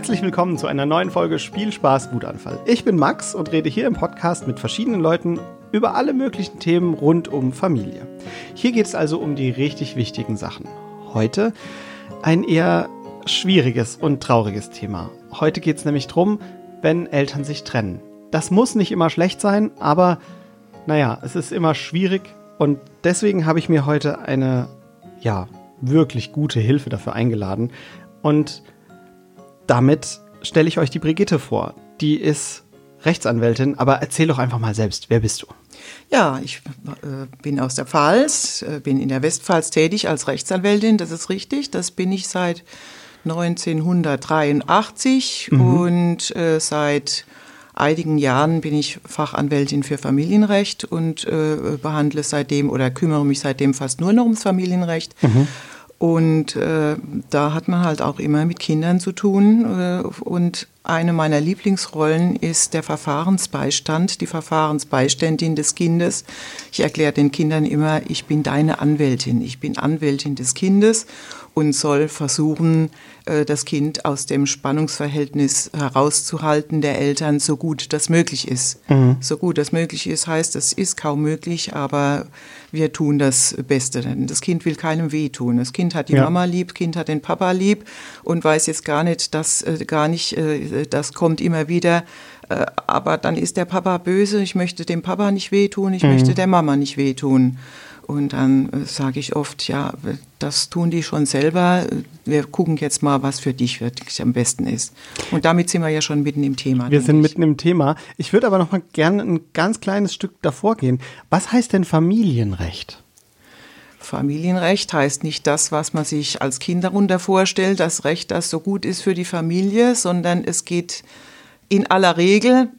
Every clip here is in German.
Herzlich willkommen zu einer neuen Folge Spielspaß Wutanfall. Ich bin Max und rede hier im Podcast mit verschiedenen Leuten über alle möglichen Themen rund um Familie. Hier geht es also um die richtig wichtigen Sachen. Heute ein eher schwieriges und trauriges Thema. Heute geht es nämlich darum, wenn Eltern sich trennen. Das muss nicht immer schlecht sein, aber naja, es ist immer schwierig und deswegen habe ich mir heute eine, ja, wirklich gute Hilfe dafür eingeladen. Und damit stelle ich euch die Brigitte vor. Die ist Rechtsanwältin, aber erzähl doch einfach mal selbst, wer bist du? Ja, ich äh, bin aus der Pfalz, äh, bin in der Westpfalz tätig als Rechtsanwältin, das ist richtig. Das bin ich seit 1983 mhm. und äh, seit einigen Jahren bin ich Fachanwältin für Familienrecht und äh, behandle seitdem oder kümmere mich seitdem fast nur noch ums Familienrecht. Mhm. Und äh, da hat man halt auch immer mit Kindern zu tun. Äh, und eine meiner Lieblingsrollen ist der Verfahrensbeistand, die Verfahrensbeiständin des Kindes. Ich erkläre den Kindern immer, ich bin deine Anwältin, ich bin Anwältin des Kindes und soll versuchen, äh, das Kind aus dem Spannungsverhältnis herauszuhalten der Eltern, so gut das möglich ist. Mhm. So gut das möglich ist, heißt, das ist kaum möglich, aber wir tun das Beste. Denn das Kind will keinem wehtun. Das Kind hat die ja. Mama lieb, Kind hat den Papa lieb und weiß jetzt gar nicht, dass äh, gar nicht, äh, das kommt immer wieder. aber dann ist der Papa böse. Ich möchte dem Papa nicht wehtun, ich mhm. möchte der Mama nicht wehtun. Und dann äh, sage ich oft, ja, das tun die schon selber. Wir gucken jetzt mal, was für dich wirklich am besten ist. Und damit sind wir ja schon mitten im Thema. Wir sind ich. mitten im Thema. Ich würde aber noch mal gerne ein ganz kleines Stück davor gehen. Was heißt denn Familienrecht? Familienrecht heißt nicht das, was man sich als Kind darunter vorstellt, das Recht, das so gut ist für die Familie, sondern es geht in aller Regel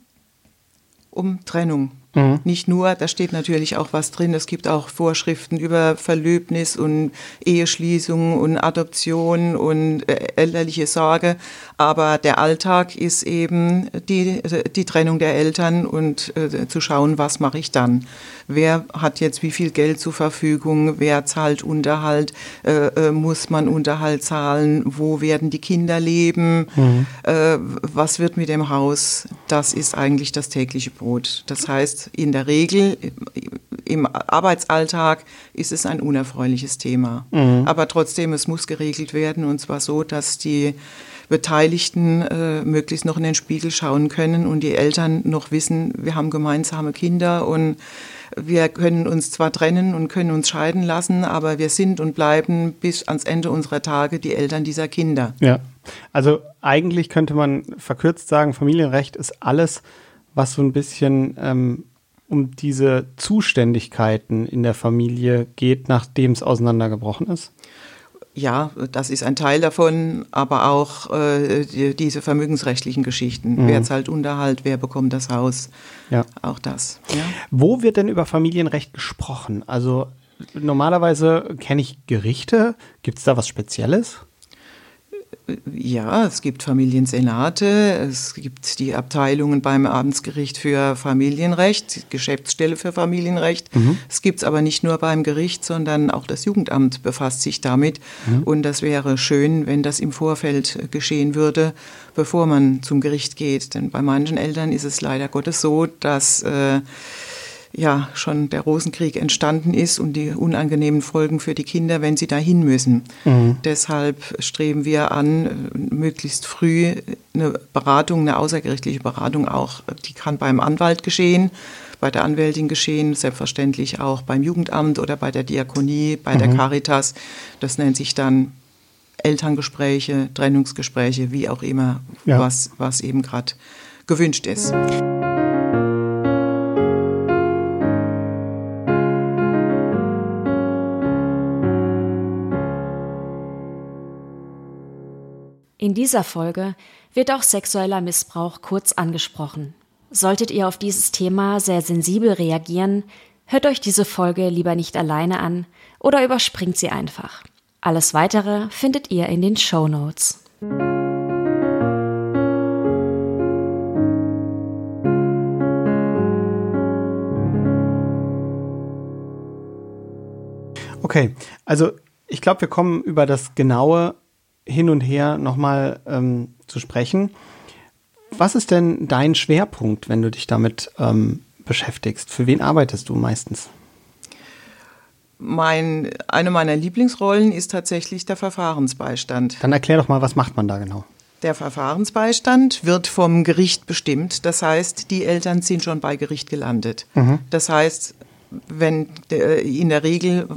um Trennung. Mhm. Nicht nur, da steht natürlich auch was drin, es gibt auch Vorschriften über Verlöbnis und Eheschließung und Adoption und äh, elterliche Sorge, aber der Alltag ist eben die, die Trennung der Eltern und äh, zu schauen, was mache ich dann. Wer hat jetzt wie viel Geld zur Verfügung, wer zahlt Unterhalt, äh, äh muss man Unterhalt zahlen, wo werden die Kinder leben, mhm. äh, was wird mit dem Haus, das ist eigentlich das tägliche Brot. Das heißt, in der Regel im Arbeitsalltag ist es ein unerfreuliches Thema. Mhm. Aber trotzdem, es muss geregelt werden und zwar so, dass die Beteiligten äh, möglichst noch in den Spiegel schauen können und die Eltern noch wissen, wir haben gemeinsame Kinder und wir können uns zwar trennen und können uns scheiden lassen, aber wir sind und bleiben bis ans Ende unserer Tage die Eltern dieser Kinder. Ja, also eigentlich könnte man verkürzt sagen, Familienrecht ist alles, was so ein bisschen ähm, um diese Zuständigkeiten in der Familie geht, nachdem es auseinandergebrochen ist? Ja, das ist ein Teil davon, aber auch äh, die, diese vermögensrechtlichen Geschichten. Mhm. Wer zahlt Unterhalt, wer bekommt das Haus? Ja. Auch das. Ja. Wo wird denn über Familienrecht gesprochen? Also normalerweise kenne ich Gerichte. Gibt es da was Spezielles? Ja, es gibt Familiensenate, es gibt die Abteilungen beim Amtsgericht für Familienrecht, Geschäftsstelle für Familienrecht. Mhm. Es gibt es aber nicht nur beim Gericht, sondern auch das Jugendamt befasst sich damit. Mhm. Und das wäre schön, wenn das im Vorfeld geschehen würde, bevor man zum Gericht geht. Denn bei manchen Eltern ist es leider Gottes so, dass äh, ja schon der Rosenkrieg entstanden ist und die unangenehmen Folgen für die Kinder, wenn sie dahin müssen. Mhm. Deshalb streben wir an, möglichst früh eine Beratung, eine außergerichtliche Beratung auch, die kann beim Anwalt geschehen, bei der Anwältin geschehen, selbstverständlich auch beim Jugendamt oder bei der Diakonie, bei mhm. der Caritas. Das nennt sich dann Elterngespräche, Trennungsgespräche, wie auch immer, ja. was, was eben gerade gewünscht ist. In dieser Folge wird auch sexueller Missbrauch kurz angesprochen. Solltet ihr auf dieses Thema sehr sensibel reagieren, hört euch diese Folge lieber nicht alleine an oder überspringt sie einfach. Alles weitere findet ihr in den Show Notes. Okay, also ich glaube, wir kommen über das genaue hin und her nochmal ähm, zu sprechen. Was ist denn dein Schwerpunkt, wenn du dich damit ähm, beschäftigst? Für wen arbeitest du meistens? Mein, eine meiner Lieblingsrollen ist tatsächlich der Verfahrensbeistand. Dann erklär doch mal, was macht man da genau? Der Verfahrensbeistand wird vom Gericht bestimmt. Das heißt, die Eltern sind schon bei Gericht gelandet. Mhm. Das heißt, wenn in der Regel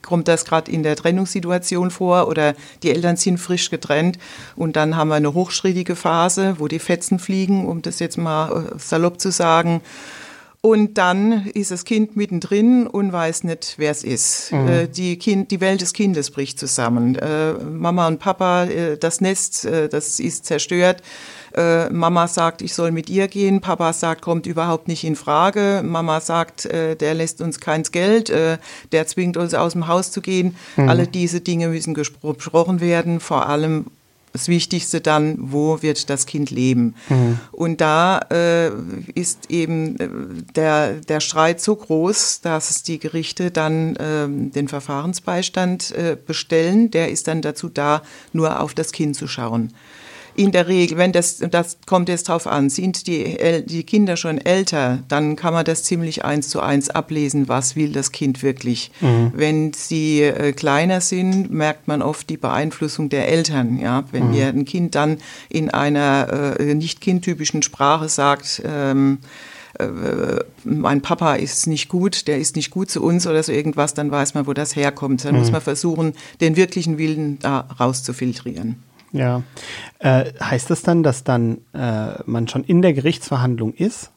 kommt das gerade in der Trennungssituation vor oder die Eltern sind frisch getrennt und dann haben wir eine hochschrittige Phase, wo die Fetzen fliegen, um das jetzt mal äh, salopp zu sagen. Und dann ist das Kind mittendrin und weiß nicht, wer es ist. Mhm. Äh, die, kind, die Welt des Kindes bricht zusammen. Äh, Mama und Papa, äh, das Nest, das ist zerstört. Mama sagt, ich soll mit ihr gehen. Papa sagt, kommt überhaupt nicht in Frage. Mama sagt, der lässt uns keins Geld. Der zwingt uns aus dem Haus zu gehen. Mhm. Alle diese Dinge müssen gesprochen werden. Vor allem das Wichtigste dann, wo wird das Kind leben? Mhm. Und da äh, ist eben äh, der, der Streit so groß, dass die Gerichte dann äh, den Verfahrensbeistand äh, bestellen. Der ist dann dazu da, nur auf das Kind zu schauen in der Regel, wenn das, das kommt jetzt drauf an, sind die, die Kinder schon älter, dann kann man das ziemlich eins zu eins ablesen, was will das Kind wirklich. Mhm. Wenn sie äh, kleiner sind, merkt man oft die Beeinflussung der Eltern. Ja? Wenn mhm. mir ein Kind dann in einer äh, nicht kindtypischen Sprache sagt, ähm, äh, mein Papa ist nicht gut, der ist nicht gut zu uns oder so irgendwas, dann weiß man, wo das herkommt. Dann mhm. muss man versuchen, den wirklichen Willen da rauszufiltrieren. Ja. Äh, heißt das dann, dass dann äh, man schon in der Gerichtsverhandlung ist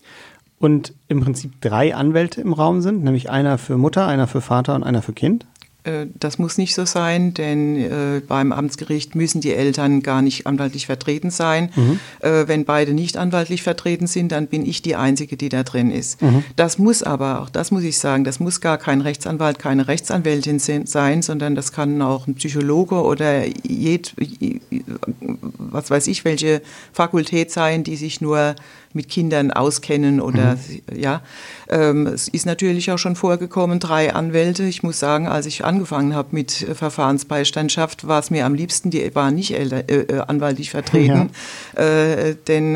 und im Prinzip drei Anwälte im Raum sind, nämlich einer für Mutter, einer für Vater und einer für Kind? Äh, das muss nicht so sein, denn äh, beim Amtsgericht müssen die Eltern gar nicht anwaltlich vertreten sein. Mhm. Äh, wenn beide nicht anwaltlich vertreten sind, dann bin ich die Einzige, die da drin ist. Mhm. Das muss aber, auch das muss ich sagen, das muss gar kein Rechtsanwalt, keine Rechtsanwältin sein, sondern das kann auch ein Psychologe oder jed, was weiß ich, welche Fakultät sein, die sich nur mit Kindern auskennen oder mhm. ja. Ähm, es ist natürlich auch schon vorgekommen, drei Anwälte. Ich muss sagen, als ich angefangen habe mit äh, Verfahrensbeistandschaft, war es mir am liebsten, die waren nicht äh, äh, anwaltlich vertreten. Ja. Äh, denn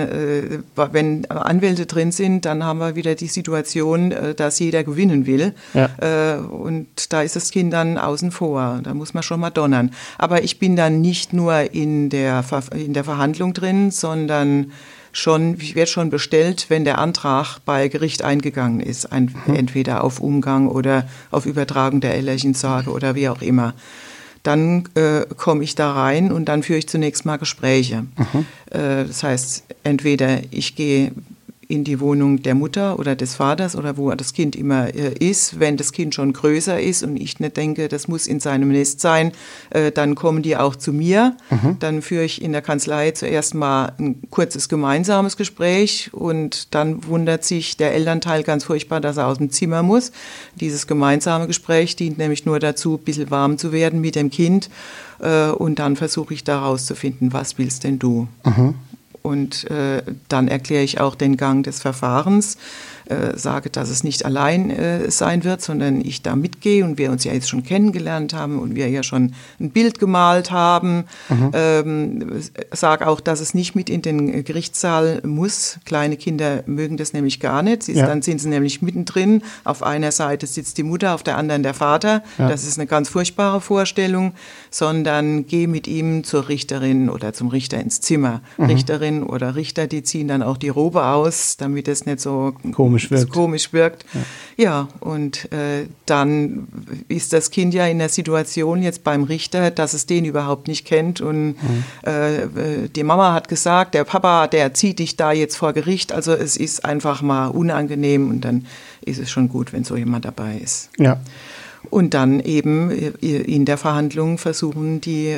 wenn Anwälte drin sind, dann haben wir wieder die Situation, dass jeder gewinnen will. Ja. und da ist das Kind dann außen vor. Da muss man schon mal donnern. Aber ich bin dann nicht nur in der, in der Verhandlung drin, sondern schon, wird schon bestellt, wenn der Antrag bei Gericht eingegangen ist, ein, mhm. entweder auf Umgang oder auf Übertragung der Ellerchensage oder wie auch immer. Dann äh, komme ich da rein und dann führe ich zunächst mal Gespräche. Mhm. Äh, das heißt, entweder ich gehe in die Wohnung der Mutter oder des Vaters oder wo das Kind immer äh, ist. Wenn das Kind schon größer ist und ich nicht denke, das muss in seinem Nest sein, äh, dann kommen die auch zu mir. Mhm. Dann führe ich in der Kanzlei zuerst mal ein kurzes gemeinsames Gespräch und dann wundert sich der Elternteil ganz furchtbar, dass er aus dem Zimmer muss. Dieses gemeinsame Gespräch dient nämlich nur dazu, ein bisschen warm zu werden mit dem Kind äh, und dann versuche ich da rauszufinden, was willst denn du? Mhm. Und äh, dann erkläre ich auch den Gang des Verfahrens äh, sage, dass es nicht allein äh, sein wird, sondern ich da mitgehe und wir uns ja jetzt schon kennengelernt haben und wir ja schon ein Bild gemalt haben. Mhm. Ähm, sage auch, dass es nicht mit in den Gerichtssaal muss. Kleine Kinder mögen das nämlich gar nicht. Sie, ja. Dann sind sie nämlich mittendrin. Auf einer Seite sitzt die Mutter, auf der anderen der Vater. Ja. Das ist eine ganz furchtbare Vorstellung, sondern gehe mit ihm zur Richterin oder zum Richter ins Zimmer. Mhm. Richterin oder Richter, die ziehen dann auch die Robe aus, damit es nicht so komisch komisch wirkt. komisch wirkt. Ja, ja und äh, dann ist das Kind ja in der Situation jetzt beim Richter, dass es den überhaupt nicht kennt. Und mhm. äh, die Mama hat gesagt, der Papa, der zieht dich da jetzt vor Gericht. Also es ist einfach mal unangenehm und dann ist es schon gut, wenn so jemand dabei ist. Ja und dann eben äh, in der Verhandlung versuchen, die,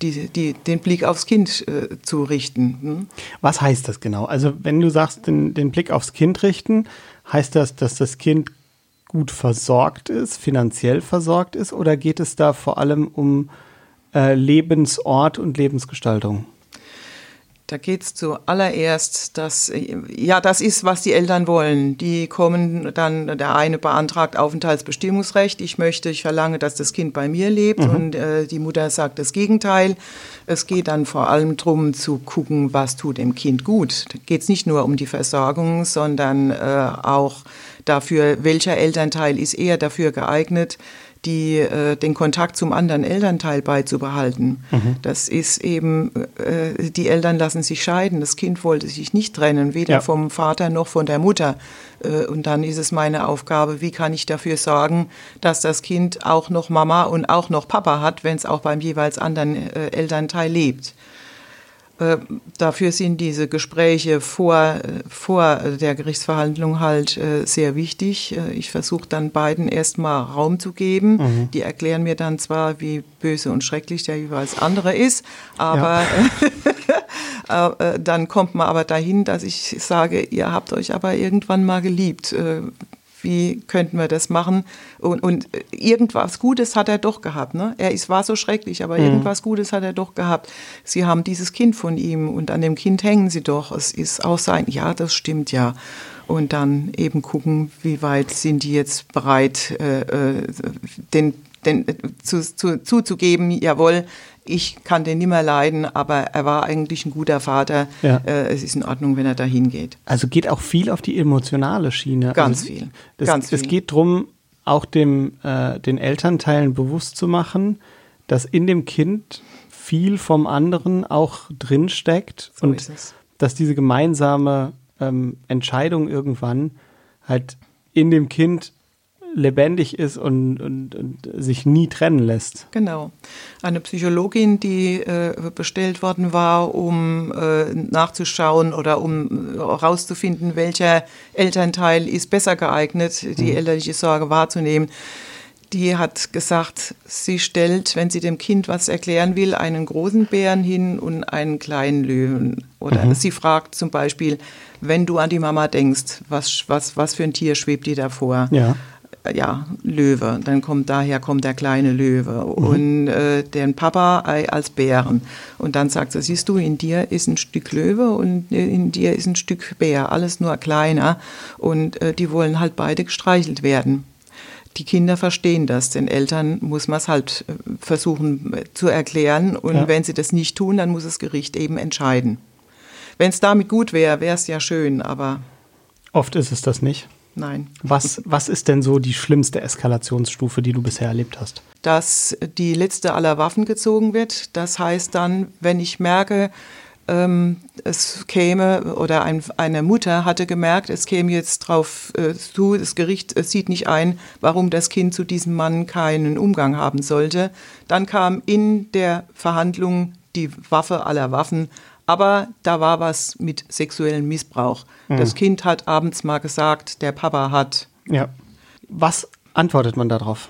die, die, den Blick aufs Kind äh, zu richten. Hm? Was heißt das genau? Also wenn du sagst, den, den Blick aufs Kind richten, heißt das, dass das Kind gut versorgt ist, finanziell versorgt ist, oder geht es da vor allem um äh, Lebensort und Lebensgestaltung? Da geht es zuallererst, dass, ja, das ist, was die Eltern wollen. Die kommen dann, der eine beantragt Aufenthaltsbestimmungsrecht. Ich möchte, ich verlange, dass das Kind bei mir lebt. Mhm. Und äh, die Mutter sagt das Gegenteil. Es geht dann vor allem darum zu gucken, was tut dem Kind gut. Da geht es nicht nur um die Versorgung, sondern äh, auch dafür, welcher Elternteil ist eher dafür geeignet, die, äh, den Kontakt zum anderen Elternteil beizubehalten. Mhm. Das ist eben, äh, die Eltern lassen sich scheiden. Das Kind wollte sich nicht trennen, weder ja. vom Vater noch von der Mutter. Äh, und dann ist es meine Aufgabe, wie kann ich dafür sorgen, dass das Kind auch noch Mama und auch noch Papa hat, wenn es auch beim jeweils anderen äh, Elternteil lebt. Äh, dafür sind diese Gespräche vor, vor der Gerichtsverhandlung halt äh, sehr wichtig. Äh, ich versuche dann beiden erstmal Raum zu geben. Mhm. Die erklären mir dann zwar, wie böse und schrecklich der jeweils andere ist, aber ja. dann kommt man aber dahin, dass ich sage, ihr habt euch aber irgendwann mal geliebt wie könnten wir das machen? Und, und irgendwas Gutes hat er doch gehabt. Ne? Er ist, war so schrecklich, aber mhm. irgendwas Gutes hat er doch gehabt. Sie haben dieses Kind von ihm und an dem Kind hängen sie doch. Es ist auch sein, ja, das stimmt ja. Und dann eben gucken, wie weit sind die jetzt bereit, äh, äh den, den, zu, zu, zuzugeben, jawohl, ich kann den nicht mehr leiden, aber er war eigentlich ein guter Vater. Ja. Äh, es ist in Ordnung, wenn er dahin geht. Also geht auch viel auf die emotionale Schiene. Ganz also viel. Das, ganz viel. Es geht darum, auch dem, äh, den Elternteilen bewusst zu machen, dass in dem Kind viel vom anderen auch drinsteckt so und dass diese gemeinsame ähm, Entscheidung irgendwann halt in dem Kind lebendig ist und, und, und, sich nie trennen lässt. Genau. Eine Psychologin, die äh, bestellt worden war, um äh, nachzuschauen oder um herauszufinden, welcher Elternteil ist besser geeignet, die mhm. elterliche Sorge wahrzunehmen. Die hat gesagt, sie stellt, wenn sie dem Kind was erklären will, einen großen Bären hin und einen kleinen Löwen. Oder mhm. sie fragt zum Beispiel, wenn du an die Mama denkst, was, was, was für ein Tier schwebt dir davor? Ja ja, Löwe. Dann kommt daher kommt der kleine Löwe mhm. und äh, den Papa als Bären. Und dann sagt er, siehst du, in dir ist ein Stück Löwe und in dir ist ein Stück Bär, alles nur kleiner. Und äh, die wollen halt beide gestreichelt werden. Die Kinder verstehen das, den Eltern muss man es halt äh, versuchen äh, zu erklären. Und ja. wenn sie das nicht tun, dann muss das Gericht eben entscheiden. Wenn es damit gut wäre, wäre es ja schön, aber. Oft ist es das nicht. Nein. Was, was ist denn so die schlimmste Eskalationsstufe, die du bisher erlebt hast? Dass die letzte aller Waffen gezogen wird. Das heißt dann, wenn ich merke, ähm, es käme oder ein, eine Mutter hatte gemerkt, es käme jetzt drauf äh, zu, das Gericht äh, sieht nicht ein, warum das Kind zu diesem Mann keinen Umgang haben sollte. Dann kam in der Verhandlung die Waffe aller Waffen aber da war was mit sexuellem Missbrauch. Mhm. Das Kind hat abends mal gesagt, der Papa hat. Ja. Was antwortet man darauf?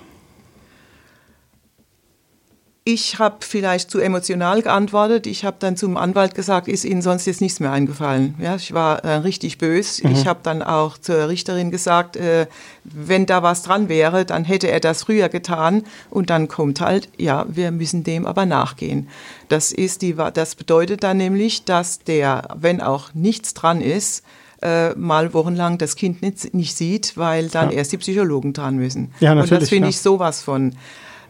Ich habe vielleicht zu emotional geantwortet. Ich habe dann zum Anwalt gesagt, ist Ihnen sonst jetzt nichts mehr eingefallen. Ja, ich war äh, richtig böse. Mhm. Ich habe dann auch zur Richterin gesagt, äh, wenn da was dran wäre, dann hätte er das früher getan. Und dann kommt halt, ja, wir müssen dem aber nachgehen. Das, ist die, das bedeutet dann nämlich, dass der, wenn auch nichts dran ist, äh, mal wochenlang das Kind nicht, nicht sieht, weil dann ja. erst die Psychologen dran müssen. Ja, natürlich, und das finde ja. ich sowas von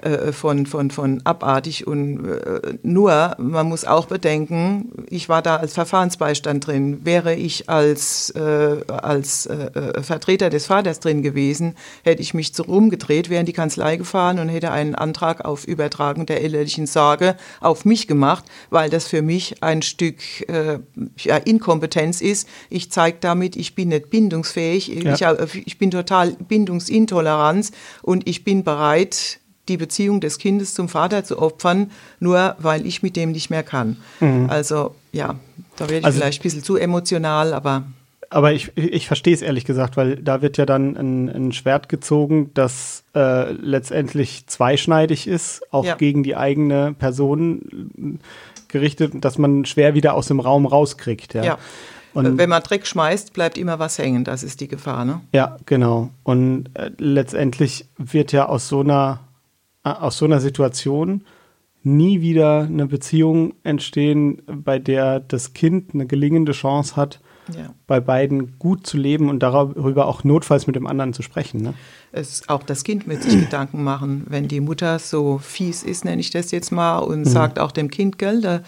äh, von, von, von abartig und äh, nur, man muss auch bedenken, ich war da als Verfahrensbeistand drin. Wäre ich als, äh, als äh, Vertreter des Vaters drin gewesen, hätte ich mich rumgedreht, wäre in die Kanzlei gefahren und hätte einen Antrag auf Übertragung der elterlichen Sorge auf mich gemacht, weil das für mich ein Stück ja, Inkompetenz ist. Ich zeige damit, ich bin nicht bindungsfähig, ja. ich, ich bin total bindungsintoleranz und ich bin bereit, die Beziehung des Kindes zum Vater zu opfern, nur weil ich mit dem nicht mehr kann. Mhm. Also ja, da werde ich also, vielleicht ein bisschen zu emotional, aber. Aber ich, ich verstehe es ehrlich gesagt, weil da wird ja dann ein, ein Schwert gezogen, das äh, letztendlich zweischneidig ist, auch ja. gegen die eigene Person gerichtet, dass man schwer wieder aus dem Raum rauskriegt. Ja. ja. Und Wenn man Dreck schmeißt, bleibt immer was hängen. Das ist die Gefahr, ne? Ja, genau. Und äh, letztendlich wird ja aus so einer aus so einer Situation nie wieder eine Beziehung entstehen, bei der das Kind eine gelingende Chance hat, ja. bei beiden gut zu leben und darüber auch notfalls mit dem anderen zu sprechen. Ne? Es, auch das Kind wird sich Gedanken machen, wenn die Mutter so fies ist, nenne ich das jetzt mal, und mhm. sagt auch dem Kind, gell, da,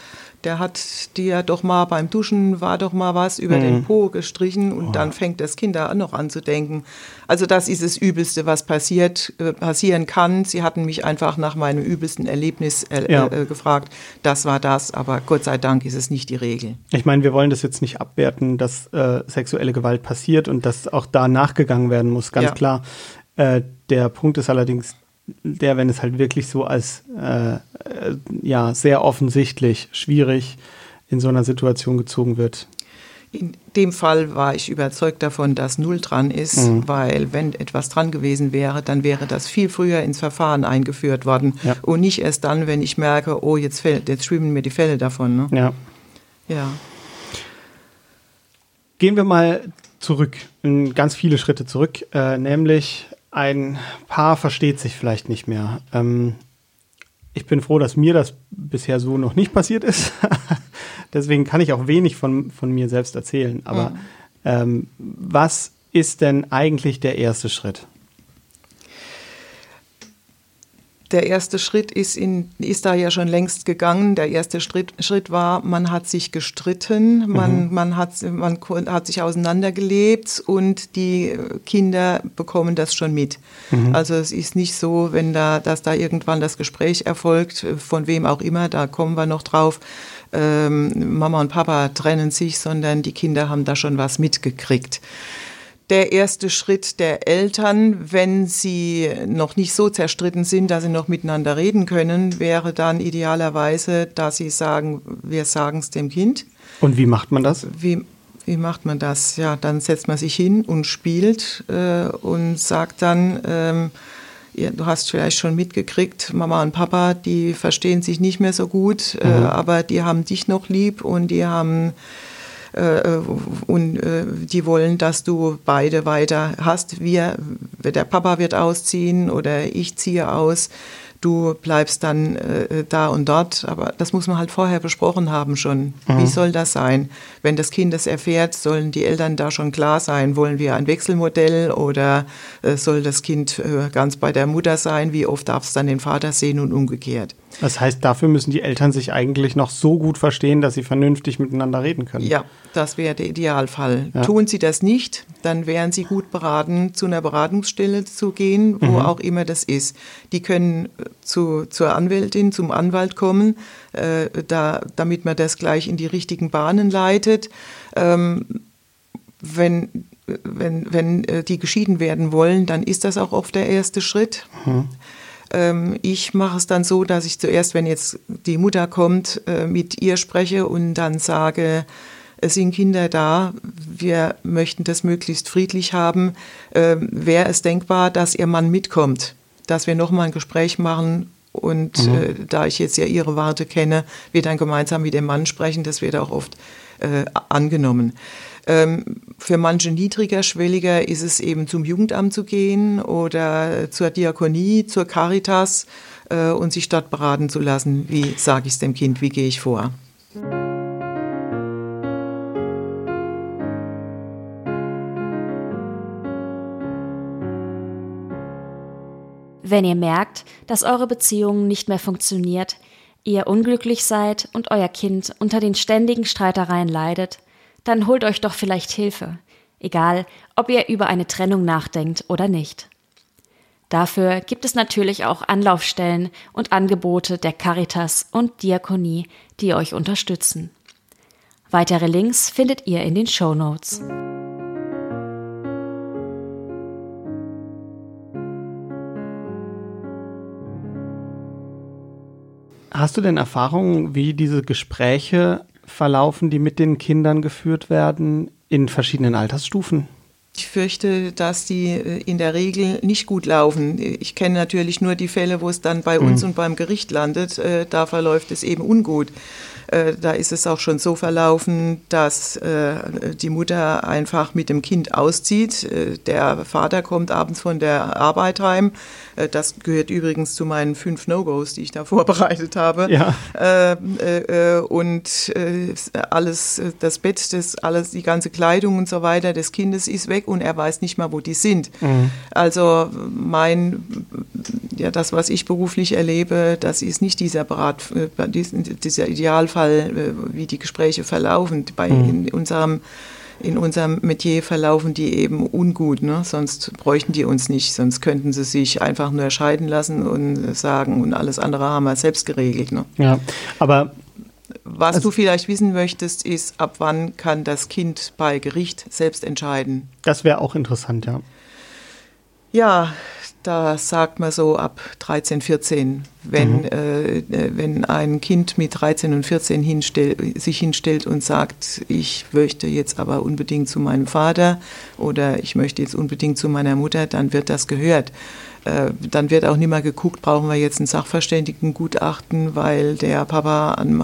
der hat dir doch mal beim Duschen, war doch mal was über mhm. den Po gestrichen und oh. dann fängt das Kind da noch an zu denken. Also das ist das Übelste, was passiert, äh, passieren kann. Sie hatten mich einfach nach meinem übelsten Erlebnis äh, ja. äh, gefragt. Das war das, aber Gott sei Dank ist es nicht die Regel. Ich meine, wir wollen das jetzt nicht abwerten, dass äh, sexuelle Gewalt passiert und dass auch da nachgegangen werden muss, ganz ja. klar. Äh, der Punkt ist allerdings der, wenn es halt wirklich so als äh, äh, ja sehr offensichtlich schwierig in so einer Situation gezogen wird. In dem Fall war ich überzeugt davon, dass null dran ist, mhm. weil wenn etwas dran gewesen wäre, dann wäre das viel früher ins Verfahren eingeführt worden ja. und nicht erst dann, wenn ich merke, oh, jetzt, fällt, jetzt schwimmen mir die Fälle davon. Ne? Ja. ja. Gehen wir mal zurück, ganz viele Schritte zurück, äh, nämlich ein Paar versteht sich vielleicht nicht mehr. Ähm, ich bin froh, dass mir das bisher so noch nicht passiert ist. Deswegen kann ich auch wenig von, von mir selbst erzählen. Aber mhm. ähm, was ist denn eigentlich der erste Schritt? Der erste Schritt ist, in, ist da ja schon längst gegangen. Der erste Schritt, Schritt war, man hat sich gestritten, man, mhm. man, hat, man hat sich auseinandergelebt und die Kinder bekommen das schon mit. Mhm. Also es ist nicht so, wenn da, dass da irgendwann das Gespräch erfolgt, von wem auch immer, da kommen wir noch drauf, ähm, Mama und Papa trennen sich, sondern die Kinder haben da schon was mitgekriegt der erste Schritt der Eltern, wenn sie noch nicht so zerstritten sind, dass sie noch miteinander reden können, wäre dann idealerweise, dass sie sagen, wir sagen es dem Kind. Und wie macht man das? Wie, wie macht man das? Ja, dann setzt man sich hin und spielt äh, und sagt dann, ähm, ja, du hast vielleicht schon mitgekriegt, Mama und Papa, die verstehen sich nicht mehr so gut, äh, mhm. äh, aber die haben dich noch lieb und die haben und äh, die wollen, dass du beide weiter hast. Wir, der Papa wird ausziehen oder ich ziehe aus du bleibst dann äh, da und dort. Aber das muss man halt vorher besprochen haben schon. Mhm. Wie soll das sein? Wenn das Kind das erfährt, sollen die Eltern da schon klar sein. Wollen wir ein Wechselmodell oder äh, soll das Kind äh, ganz bei der Mutter sein? Wie oft darf es dann den Vater sehen und umgekehrt? Das heißt, dafür müssen die Eltern sich eigentlich noch so gut verstehen, dass sie vernünftig miteinander reden können. Ja, das wäre der Idealfall. Ja. Tun sie das nicht, dann wären sie gut beraten, zu einer Beratungsstelle zu gehen, wo mhm. auch immer das ist. Die können zu, zur Anwältin, zum Anwalt kommen, äh, da, damit man das gleich in die richtigen Bahnen leitet. Ähm, wenn, wenn, wenn äh, die geschieden werden wollen, dann ist das auch oft der erste Schritt. Mhm. Ähm, ich mache es dann so, dass ich zuerst, wenn jetzt die Mutter kommt, äh, mit ihr spreche und dann sage, es sind Kinder da, wir möchten das möglichst friedlich haben. Ähm, Wäre es denkbar, dass ihr Mann mitkommt? Dass wir nochmal ein Gespräch machen und mhm. äh, da ich jetzt ja Ihre Warte kenne, wir dann gemeinsam mit dem Mann sprechen. Das wird auch oft äh, angenommen. Ähm, für manche niedrigerschwelliger ist es eben zum Jugendamt zu gehen oder zur Diakonie, zur Caritas äh, und sich dort beraten zu lassen. Wie sage ich es dem Kind, wie gehe ich vor? Wenn ihr merkt, dass eure Beziehung nicht mehr funktioniert, ihr unglücklich seid und euer Kind unter den ständigen Streitereien leidet, dann holt euch doch vielleicht Hilfe, egal ob ihr über eine Trennung nachdenkt oder nicht. Dafür gibt es natürlich auch Anlaufstellen und Angebote der Caritas und Diakonie, die euch unterstützen. Weitere Links findet ihr in den Show Notes. Hast du denn Erfahrungen, wie diese Gespräche verlaufen, die mit den Kindern geführt werden in verschiedenen Altersstufen? Ich fürchte, dass die äh, in der Regel nicht gut laufen. Ich kenne natürlich nur die Fälle, wo es dann bei uns mhm. und beim Gericht landet. Äh, da verläuft es eben ungut. Äh, da ist es auch schon so verlaufen, dass äh, die Mutter einfach mit dem Kind auszieht. Äh, der Vater kommt abends von der Arbeit heim. Das gehört übrigens zu meinen fünf No-Gos, die ich da vorbereitet habe. Ja. Und alles, das Bett, das alles, die ganze Kleidung und so weiter des Kindes ist weg und er weiß nicht mal, wo die sind. Mhm. Also mein, ja, das, was ich beruflich erlebe, das ist nicht dieser Berat, dieser Idealfall, wie die Gespräche verlaufen. Bei mhm. in unserem in unserem Metier verlaufen die eben ungut, ne? sonst bräuchten die uns nicht, sonst könnten sie sich einfach nur scheiden lassen und sagen, und alles andere haben wir selbst geregelt. Ne? Ja, aber was also, du vielleicht wissen möchtest, ist, ab wann kann das Kind bei Gericht selbst entscheiden? Das wäre auch interessant, ja. Ja, da sagt man so ab 13, 14, wenn, mhm. äh, wenn ein Kind mit 13 und 14 hinstell, sich hinstellt und sagt, ich möchte jetzt aber unbedingt zu meinem Vater oder ich möchte jetzt unbedingt zu meiner Mutter, dann wird das gehört. Äh, dann wird auch nicht mehr geguckt, brauchen wir jetzt ein Sachverständigengutachten, weil der Papa an,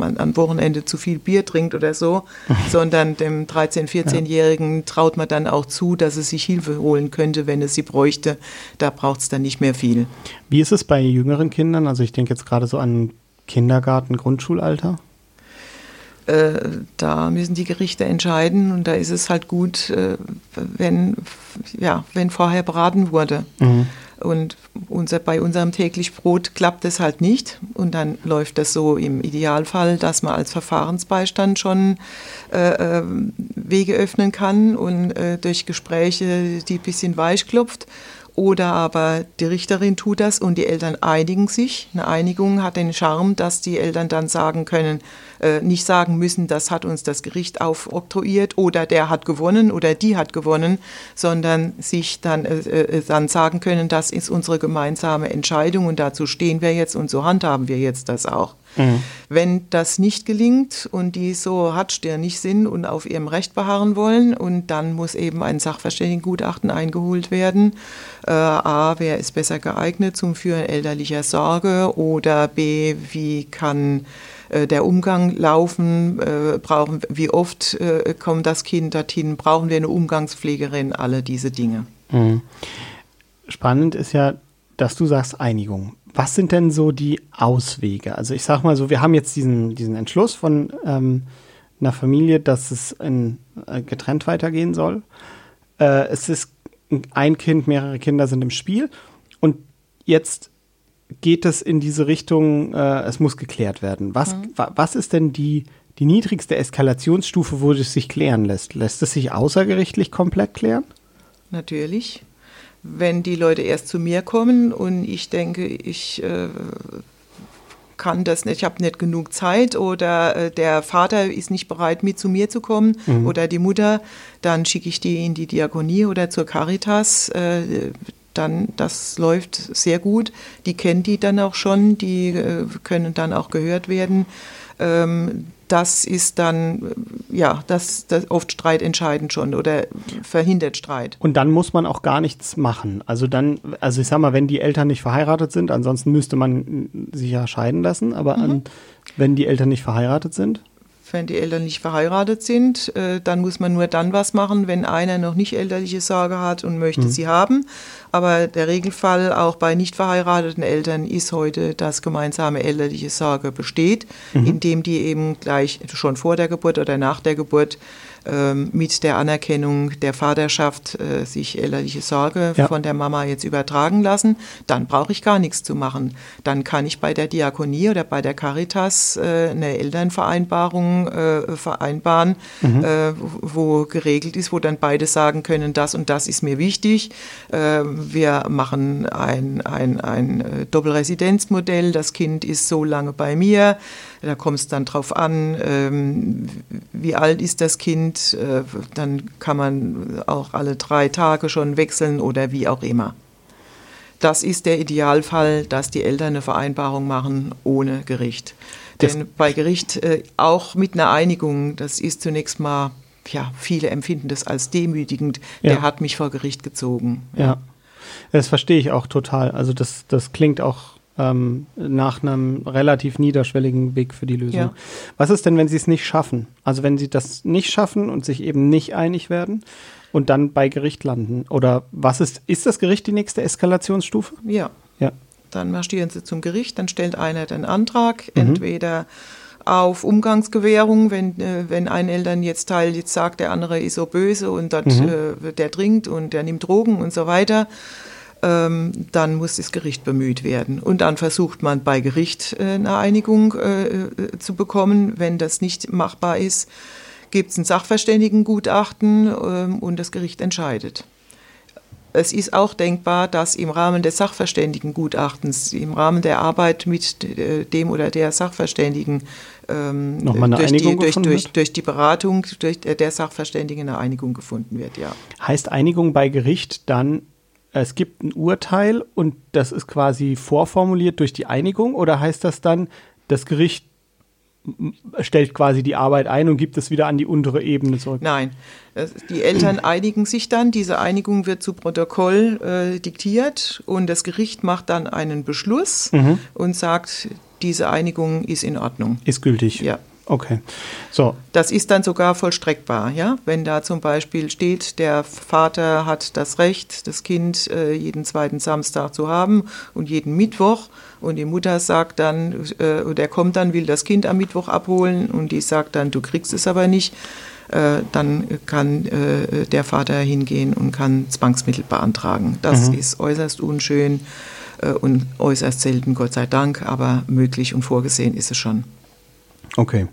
an, an Wochenende zu viel Bier trinkt oder so, sondern dem 13-, 14-Jährigen ja. traut man dann auch zu, dass es sich Hilfe holen könnte, wenn es sie bräuchte. Da braucht es dann nicht mehr viel. Wie ist es bei jüngeren Kindern? Also ich denke jetzt gerade so an Kindergarten, Grundschulalter. Äh, da müssen die Gerichte entscheiden und da ist es halt gut, äh, wenn, ja, wenn vorher beraten wurde. Mhm. Und unser, bei unserem täglich Brot klappt es halt nicht. Und dann läuft das so im Idealfall, dass man als Verfahrensbeistand schon äh, äh Wege öffnen kann und äh, durch Gespräche die ein bisschen weich klopft. Oder aber die Richterin tut das und die Eltern einigen sich. Eine Einigung hat den Charme, dass die Eltern dann sagen können, äh, nicht sagen müssen, das hat uns das Gericht aufoktroyiert oder der hat gewonnen oder die hat gewonnen, sondern sich dann, äh, äh, dann sagen können, das ist unsere gemeinsame Entscheidung und dazu stehen wir jetzt und so handhaben wir jetzt das auch. Mhm. Wenn das nicht gelingt und die so hartstirnig sind und auf ihrem Recht beharren wollen, und dann muss eben ein Sachverständigengutachten eingeholt werden. Äh, A, wer ist besser geeignet zum Führen elterlicher Sorge oder B, wie kann äh, der Umgang laufen, äh, brauchen, wie oft äh, kommt das Kind dorthin, brauchen wir eine Umgangspflegerin, alle diese Dinge. Mhm. Spannend ist ja, dass du sagst Einigung. Was sind denn so die Auswege? Also ich sag mal so, wir haben jetzt diesen, diesen Entschluss von ähm, einer Familie, dass es in, äh, getrennt weitergehen soll. Äh, es ist ein Kind, mehrere Kinder sind im Spiel und jetzt geht es in diese Richtung, äh, es muss geklärt werden. Was, mhm. wa, was ist denn die, die niedrigste Eskalationsstufe, wo es sich klären lässt? Lässt es sich außergerichtlich komplett klären? Natürlich. Wenn die Leute erst zu mir kommen und ich denke, ich äh, kann das nicht, ich habe nicht genug Zeit oder äh, der Vater ist nicht bereit, mit zu mir zu kommen mhm. oder die Mutter, dann schicke ich die in die Diakonie oder zur Caritas. Äh, dann das läuft sehr gut. Die kennen die dann auch schon, die äh, können dann auch gehört werden. Ähm, das ist dann, ja, das, das oft Streit entscheidend schon oder verhindert Streit. Und dann muss man auch gar nichts machen. Also dann, also ich sag mal, wenn die Eltern nicht verheiratet sind, ansonsten müsste man sich ja scheiden lassen, aber mhm. an, wenn die Eltern nicht verheiratet sind? Wenn die Eltern nicht verheiratet sind, äh, dann muss man nur dann was machen, wenn einer noch nicht elterliche Sorge hat und möchte mhm. sie haben. Aber der Regelfall auch bei nicht verheirateten Eltern ist heute, dass gemeinsame elterliche Sorge besteht, mhm. indem die eben gleich schon vor der Geburt oder nach der Geburt mit der Anerkennung der Vaterschaft äh, sich elterliche Sorge ja. von der Mama jetzt übertragen lassen, dann brauche ich gar nichts zu machen. Dann kann ich bei der Diakonie oder bei der Caritas äh, eine Elternvereinbarung äh, vereinbaren, mhm. Wo geregelt ist, wo dann beide sagen können, das und das ist mir wichtig. Wir machen ein, ein, ein Doppelresidenzmodell, das Kind ist so lange bei mir. Da kommt es dann drauf an, ähm, wie alt ist das Kind. Äh, dann kann man auch alle drei Tage schon wechseln oder wie auch immer. Das ist der Idealfall, dass die Eltern eine Vereinbarung machen ohne Gericht. Das Denn bei Gericht äh, auch mit einer Einigung, das ist zunächst mal, ja, viele empfinden das als demütigend. Ja. Der hat mich vor Gericht gezogen. Ja. ja. Das verstehe ich auch total. Also das, das klingt auch ähm, nach einem relativ niederschwelligen Weg für die Lösung. Ja. Was ist denn, wenn sie es nicht schaffen? Also wenn sie das nicht schaffen und sich eben nicht einig werden und dann bei Gericht landen? Oder was ist, ist das Gericht die nächste Eskalationsstufe? Ja. Ja. Dann marschieren sie zum Gericht, dann stellt einer den Antrag, Mhm. entweder auf Umgangsgewährung, wenn, äh, wenn ein Elternteil jetzt sagt, der andere ist so böse und dat, Mhm. äh, der trinkt und der nimmt Drogen und so weiter, ähm, dann muss das Gericht bemüht werden. Und dann versucht man bei Gericht äh, eine Einigung äh, äh, zu bekommen. Wenn das nicht machbar ist, gibt es ein Sachverständigengutachten ähm, und das Gericht entscheidet. Es ist auch denkbar, dass im Rahmen des Sachverständigengutachtens, im Rahmen der Arbeit mit äh, dem oder der Sachverständigen, ähm, durch, die, durch, durch, durch die Beratung durch äh, der Sachverständigen eine Einigung gefunden wird, ja. Heißt Einigung bei Gericht dann, es gibt ein Urteil und das ist quasi vorformuliert durch die Einigung? Oder heißt das dann, das Gericht stellt quasi die Arbeit ein und gibt es wieder an die untere Ebene zurück? Nein, die Eltern einigen sich dann, diese Einigung wird zu Protokoll äh, diktiert und das Gericht macht dann einen Beschluss und sagt, diese Einigung ist in Ordnung. Ist gültig? Ja. Okay. So, Das ist dann sogar vollstreckbar, ja. Wenn da zum Beispiel steht, der Vater hat das Recht, das Kind äh, jeden zweiten Samstag zu haben und jeden Mittwoch. Und die Mutter sagt dann, äh, oder kommt dann, will das Kind am Mittwoch abholen und die sagt dann, du kriegst es aber nicht. Äh, dann kann äh, der Vater hingehen und kann Zwangsmittel beantragen. Das ist äußerst unschön äh, und äußerst selten, Gott sei Dank, aber möglich und vorgesehen ist es schon. Okay.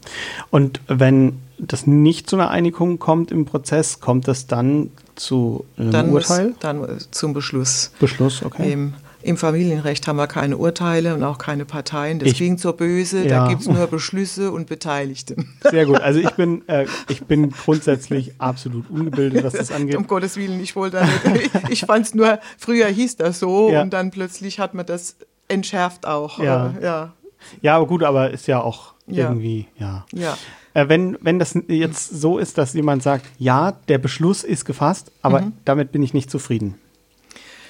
Und wenn das nicht zu einer Einigung kommt im Prozess, kommt es dann zu einem Dann Urteil? muss dann äh, zum Beschluss. Beschluss, okay. Im, Im Familienrecht haben wir keine Urteile und auch keine Parteien. Das Ich- klingt so böse, Ja. da gibt es nur Beschlüsse und Beteiligte. Sehr gut. Also ich bin, äh, ich bin grundsätzlich absolut ungebildet, was das angeht. Um Gottes Willen, ich wollte da nicht. Ich fand es nur, früher hieß das so Ja. und dann plötzlich hat man das entschärft auch. Ja. Äh, ja. Ja, aber gut, aber ist ja auch Ja. irgendwie, ja. ja. Äh, wenn, wenn das jetzt so ist, dass jemand sagt, ja, der Beschluss ist gefasst, aber Mhm. damit bin ich nicht zufrieden.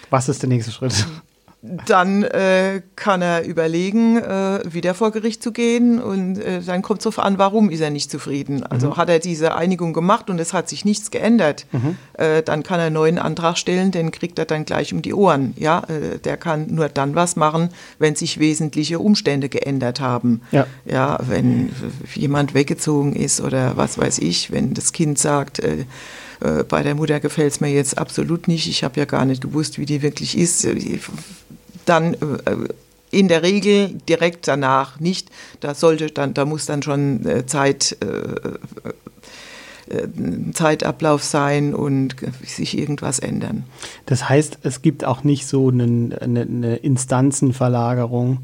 Was ist der nächste Schritt? Dann äh, kann er überlegen, äh, wieder vor Gericht zu gehen und äh, dann kommt es darauf an, warum ist er nicht zufrieden. Also hat er diese Einigung gemacht und es hat sich nichts geändert, äh, dann kann er einen neuen Antrag stellen, den kriegt er dann gleich um die Ohren. Ja, äh, der kann nur dann was machen, wenn sich wesentliche Umstände geändert haben. Ja. Ja, wenn jemand weggezogen ist oder was weiß ich, wenn das Kind sagt, äh, bei der Mutter gefällt es mir jetzt absolut nicht, ich habe ja gar nicht gewusst, wie die wirklich ist, dann äh, in der Regel direkt danach nicht. Da sollte dann, da muss dann schon äh, Zeit, äh, Zeitablauf sein und sich irgendwas ändern. Das heißt, es gibt auch nicht so einen, eine, eine Instanzenverlagerung,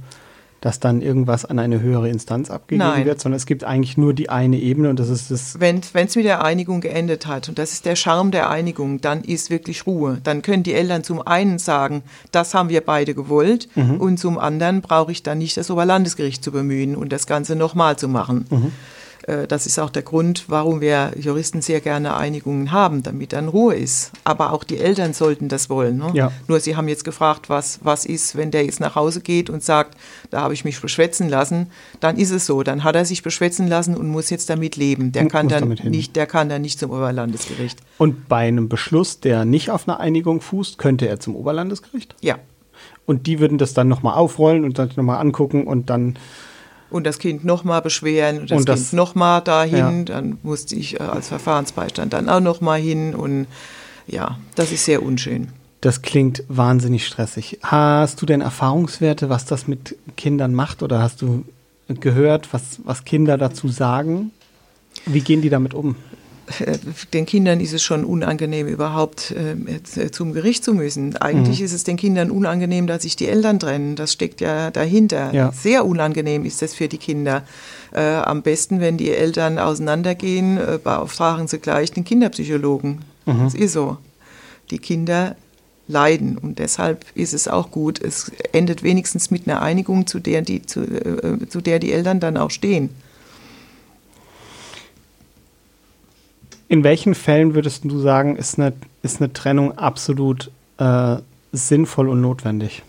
dass dann irgendwas an eine höhere Instanz abgegeben Nein. wird, sondern es gibt eigentlich nur die eine Ebene und das ist das. Wenn es mit der Einigung geendet hat, und das ist der Charme der Einigung, dann ist wirklich Ruhe. Dann können die Eltern zum einen sagen, das haben wir beide gewollt, und zum anderen brauche ich dann nicht das Oberlandesgericht zu bemühen und das Ganze nochmal zu machen. Äh, Das ist auch der Grund, warum wir Juristen sehr gerne Einigungen haben, damit dann Ruhe ist. Aber auch die Eltern sollten das wollen. Ne? Ja. Nur Sie haben jetzt gefragt, was, was ist, wenn der jetzt nach Hause geht und sagt, da habe ich mich beschwätzen lassen, dann ist es so. Dann hat er sich beschwätzen lassen und muss jetzt damit leben. Der kann dann nicht, der kann dann nicht zum Oberlandesgericht. Und bei einem Beschluss, der nicht auf einer Einigung fußt, könnte er zum Oberlandesgericht. Ja. Und die würden das dann nochmal aufrollen und dann nochmal angucken und dann. Und das Kind nochmal beschweren und das, Und das- Kind nochmal dahin. Ja. Dann musste ich äh, als Verfahrensbeistand dann auch nochmal hin. Und ja, das ist sehr unschön. Das klingt wahnsinnig stressig. Hast du denn Erfahrungswerte, was das mit Kindern macht? Oder hast du gehört, was, was Kinder dazu sagen? Wie gehen die damit um? Äh, den Kindern ist es schon unangenehm, überhaupt äh, jetzt, äh, zum Gericht zu müssen. Eigentlich Mhm. ist es den Kindern unangenehm, dass sich die Eltern trennen. Das steckt ja dahinter. Ja. Sehr unangenehm ist das für die Kinder. Äh, am besten, wenn die Eltern auseinandergehen, äh, beauftragen sie gleich den Kinderpsychologen. Mhm. Das ist so. Die Kinder leiden und deshalb ist es auch gut. Es endet wenigstens mit einer Einigung, zu der die, zu, zu der die Eltern dann auch stehen. In welchen Fällen würdest du sagen, ist eine, ist eine Trennung absolut äh, sinnvoll und notwendig?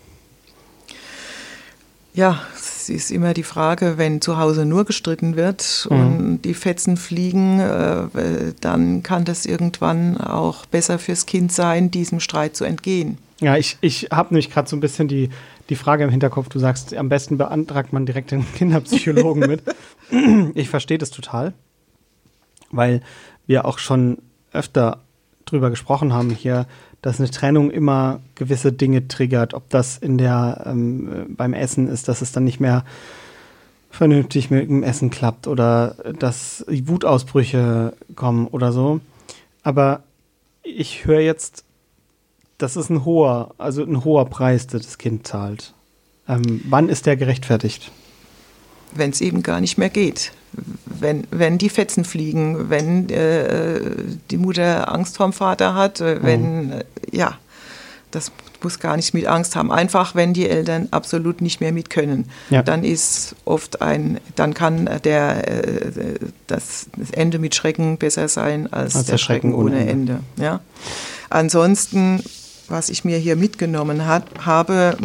Ja, es ist immer die Frage, wenn zu Hause nur gestritten wird Mhm. und die Fetzen fliegen, äh, dann kann das irgendwann auch besser fürs Kind sein, diesem Streit zu entgehen. Ja, ich, ich habe nämlich gerade so ein bisschen die, die Frage im Hinterkopf. Du sagst, am besten beantragt man direkt den Kinderpsychologen mit. Ich verstehe das total, weil wir auch schon öfter drüber gesprochen haben hier, dass eine Trennung immer gewisse Dinge triggert. Ob das in der ähm, äh, beim Essen ist, dass es dann nicht mehr vernünftig mit dem Essen klappt oder dass Wutausbrüche kommen oder so. Aber ich höre jetzt das ist ein hoher, also ein hoher Preis, der das Kind zahlt. Ähm, wann ist der gerechtfertigt? Wenn es eben gar nicht mehr geht. Wenn, wenn die Fetzen fliegen, wenn äh, die Mutter Angst vorm Vater hat, äh, wenn, äh, ja, das muss gar nicht mit Angst haben. Einfach, wenn die Eltern absolut nicht mehr mit können, Ja. dann ist oft ein, dann kann der, äh, das, das Ende mit Schrecken besser sein als, Als der Schrecken ohne Ende. Ja. Ansonsten, was ich mir hier mitgenommen hat, habe,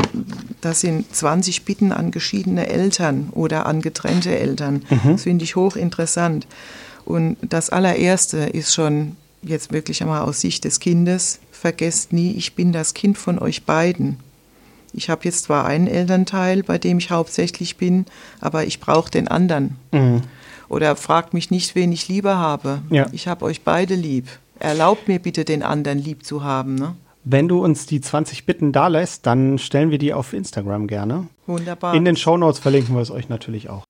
das sind 20 Bitten an geschiedene Eltern oder an getrennte Eltern. Das finde ich hochinteressant. Und das allererste ist schon jetzt wirklich einmal aus Sicht des Kindes, vergesst nie, ich bin das Kind von euch beiden. Ich habe jetzt zwar einen Elternteil, bei dem ich hauptsächlich bin, aber ich brauche den anderen. Mhm. Oder fragt mich nicht, wen ich lieber habe. Ja. Ich habe euch beide lieb. Erlaubt mir bitte, den anderen lieb zu haben. Ne? Wenn du uns die 20 Bitten da lässt, dann stellen wir die auf Instagram gerne. Wunderbar. In den Shownotes verlinken wir es euch natürlich auch.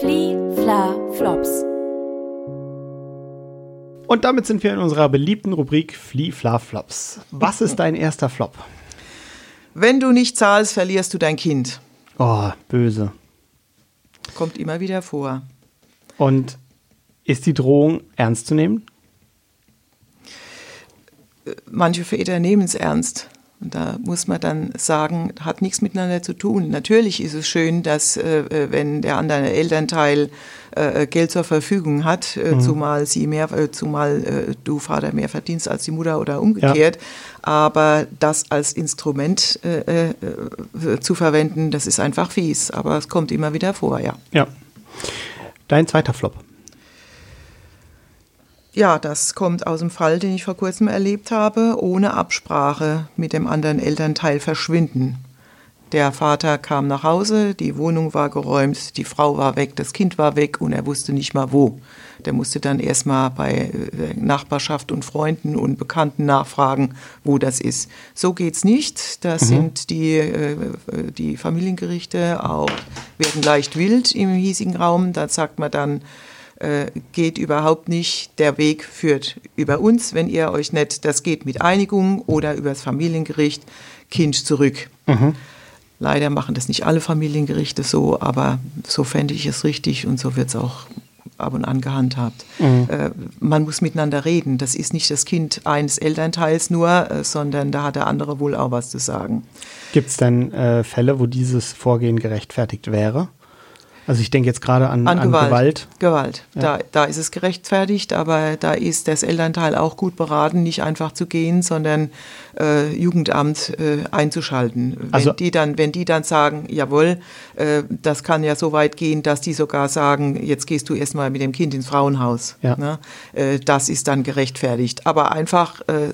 Flie, Fla, Flops. Und damit sind wir in unserer beliebten Rubrik Flie, Fla, Flops. Was ist dein erster Flop? Wenn du nicht zahlst, verlierst du dein Kind. Oh, böse. Kommt immer wieder vor. Und ist die Drohung ernst zu nehmen? Manche Väter nehmen es ernst. Und da muss man dann sagen, hat nichts miteinander zu tun. Natürlich ist es schön, dass äh, wenn der andere Elternteil äh, Geld zur Verfügung hat, äh, zumal sie mehr, äh, zumal äh, du Vater mehr verdienst als die Mutter oder umgekehrt. Aber das als Instrument äh, äh, zu verwenden, das ist einfach fies. Aber es kommt immer wieder vor, ja. Ja. Dein zweiter Flop. Ja, das kommt aus dem Fall, den ich vor kurzem erlebt habe, ohne Absprache mit dem anderen Elternteil verschwinden. Der Vater kam nach Hause, die Wohnung war geräumt, die Frau war weg, das Kind war weg und er wusste nicht mal wo. Der musste dann erstmal bei äh, Nachbarschaft und Freunden und Bekannten nachfragen, wo das ist. So geht's nicht. Da sind die, äh, die Familiengerichte auch, werden leicht wild im hiesigen Raum. Da sagt man dann, geht überhaupt nicht. Der Weg führt über uns, wenn ihr euch nicht, das geht mit Einigung oder übers Familiengericht, Kind zurück. Leider machen das nicht alle Familiengerichte so, aber so fände ich es richtig und so wird es auch ab und an gehandhabt. Äh, man muss miteinander reden. Das ist nicht das Kind eines Elternteils nur, äh, sondern da hat der andere wohl auch was zu sagen. Gibt es denn äh, Fälle, wo dieses Vorgehen gerechtfertigt wäre? Also ich denke jetzt gerade an, An, an Gewalt. Gewalt. Gewalt. Ja. Da, da ist es gerechtfertigt, aber da ist das Elternteil auch gut beraten, nicht einfach zu gehen, sondern äh, Jugendamt äh, einzuschalten. Wenn, Also- die dann, wenn die dann sagen, jawohl, äh, das kann ja so weit gehen, dass die sogar sagen, jetzt gehst du erstmal mit dem Kind ins Frauenhaus. Ja. Ne? Äh, das ist dann gerechtfertigt. Aber einfach, äh,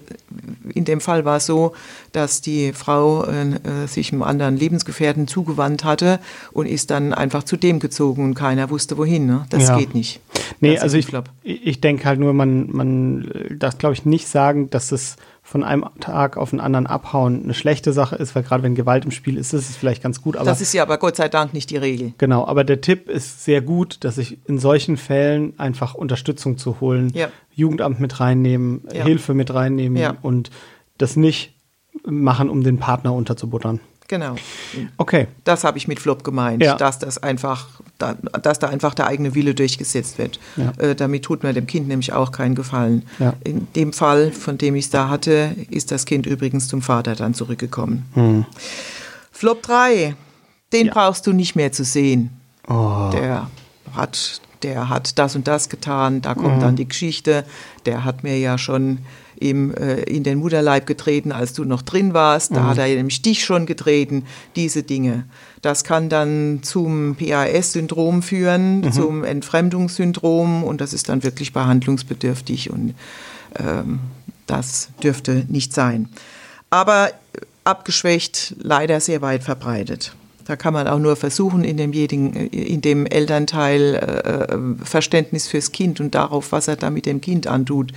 in dem Fall war es so, dass die Frau äh, sich einem anderen Lebensgefährten zugewandt hatte und ist dann einfach zu dem gezogen und keiner wusste wohin. Ne? Das Ja. geht nicht. Nee, Das also ich, ich denke halt nur, man, man darf, glaube ich, nicht sagen, dass es von einem Tag auf den anderen abhauen eine schlechte Sache ist, weil gerade wenn Gewalt im Spiel ist, ist es vielleicht ganz gut. Aber das ist ja aber Gott sei Dank nicht die Regel. genau, aber der Tipp ist sehr gut, dass sich in solchen Fällen einfach Unterstützung zu holen, Ja. Jugendamt mit reinnehmen, Ja. Hilfe mit reinnehmen Ja. und das nicht machen, um den Partner unterzubuttern. Genau. Okay, Das habe ich mit Flop gemeint, Ja. dass das einfach, da, dass da einfach der eigene Wille durchgesetzt wird. Ja. Äh, damit tut man dem Kind nämlich auch keinen Gefallen. Ja. In dem Fall, von dem ich es da hatte, ist das Kind übrigens zum Vater dann zurückgekommen. Flop 3, den brauchst du nicht mehr zu sehen. Oh. Der hat der hat das und das getan, da kommt mhm. dann die Geschichte, der hat mir ja schon im, äh, in den Mutterleib getreten, als du noch drin warst, da mhm. hat er nämlich dich schon getreten, diese Dinge. Das kann dann zum PAS-Syndrom führen, mhm. zum Entfremdungssyndrom und das ist dann wirklich behandlungsbedürftig und ähm, das dürfte nicht sein. Aber abgeschwächt, leider sehr weit verbreitet. Da kann man auch nur versuchen, in dem, jeden, in dem Elternteil äh, Verständnis fürs Kind und darauf, was er da mit dem Kind antut,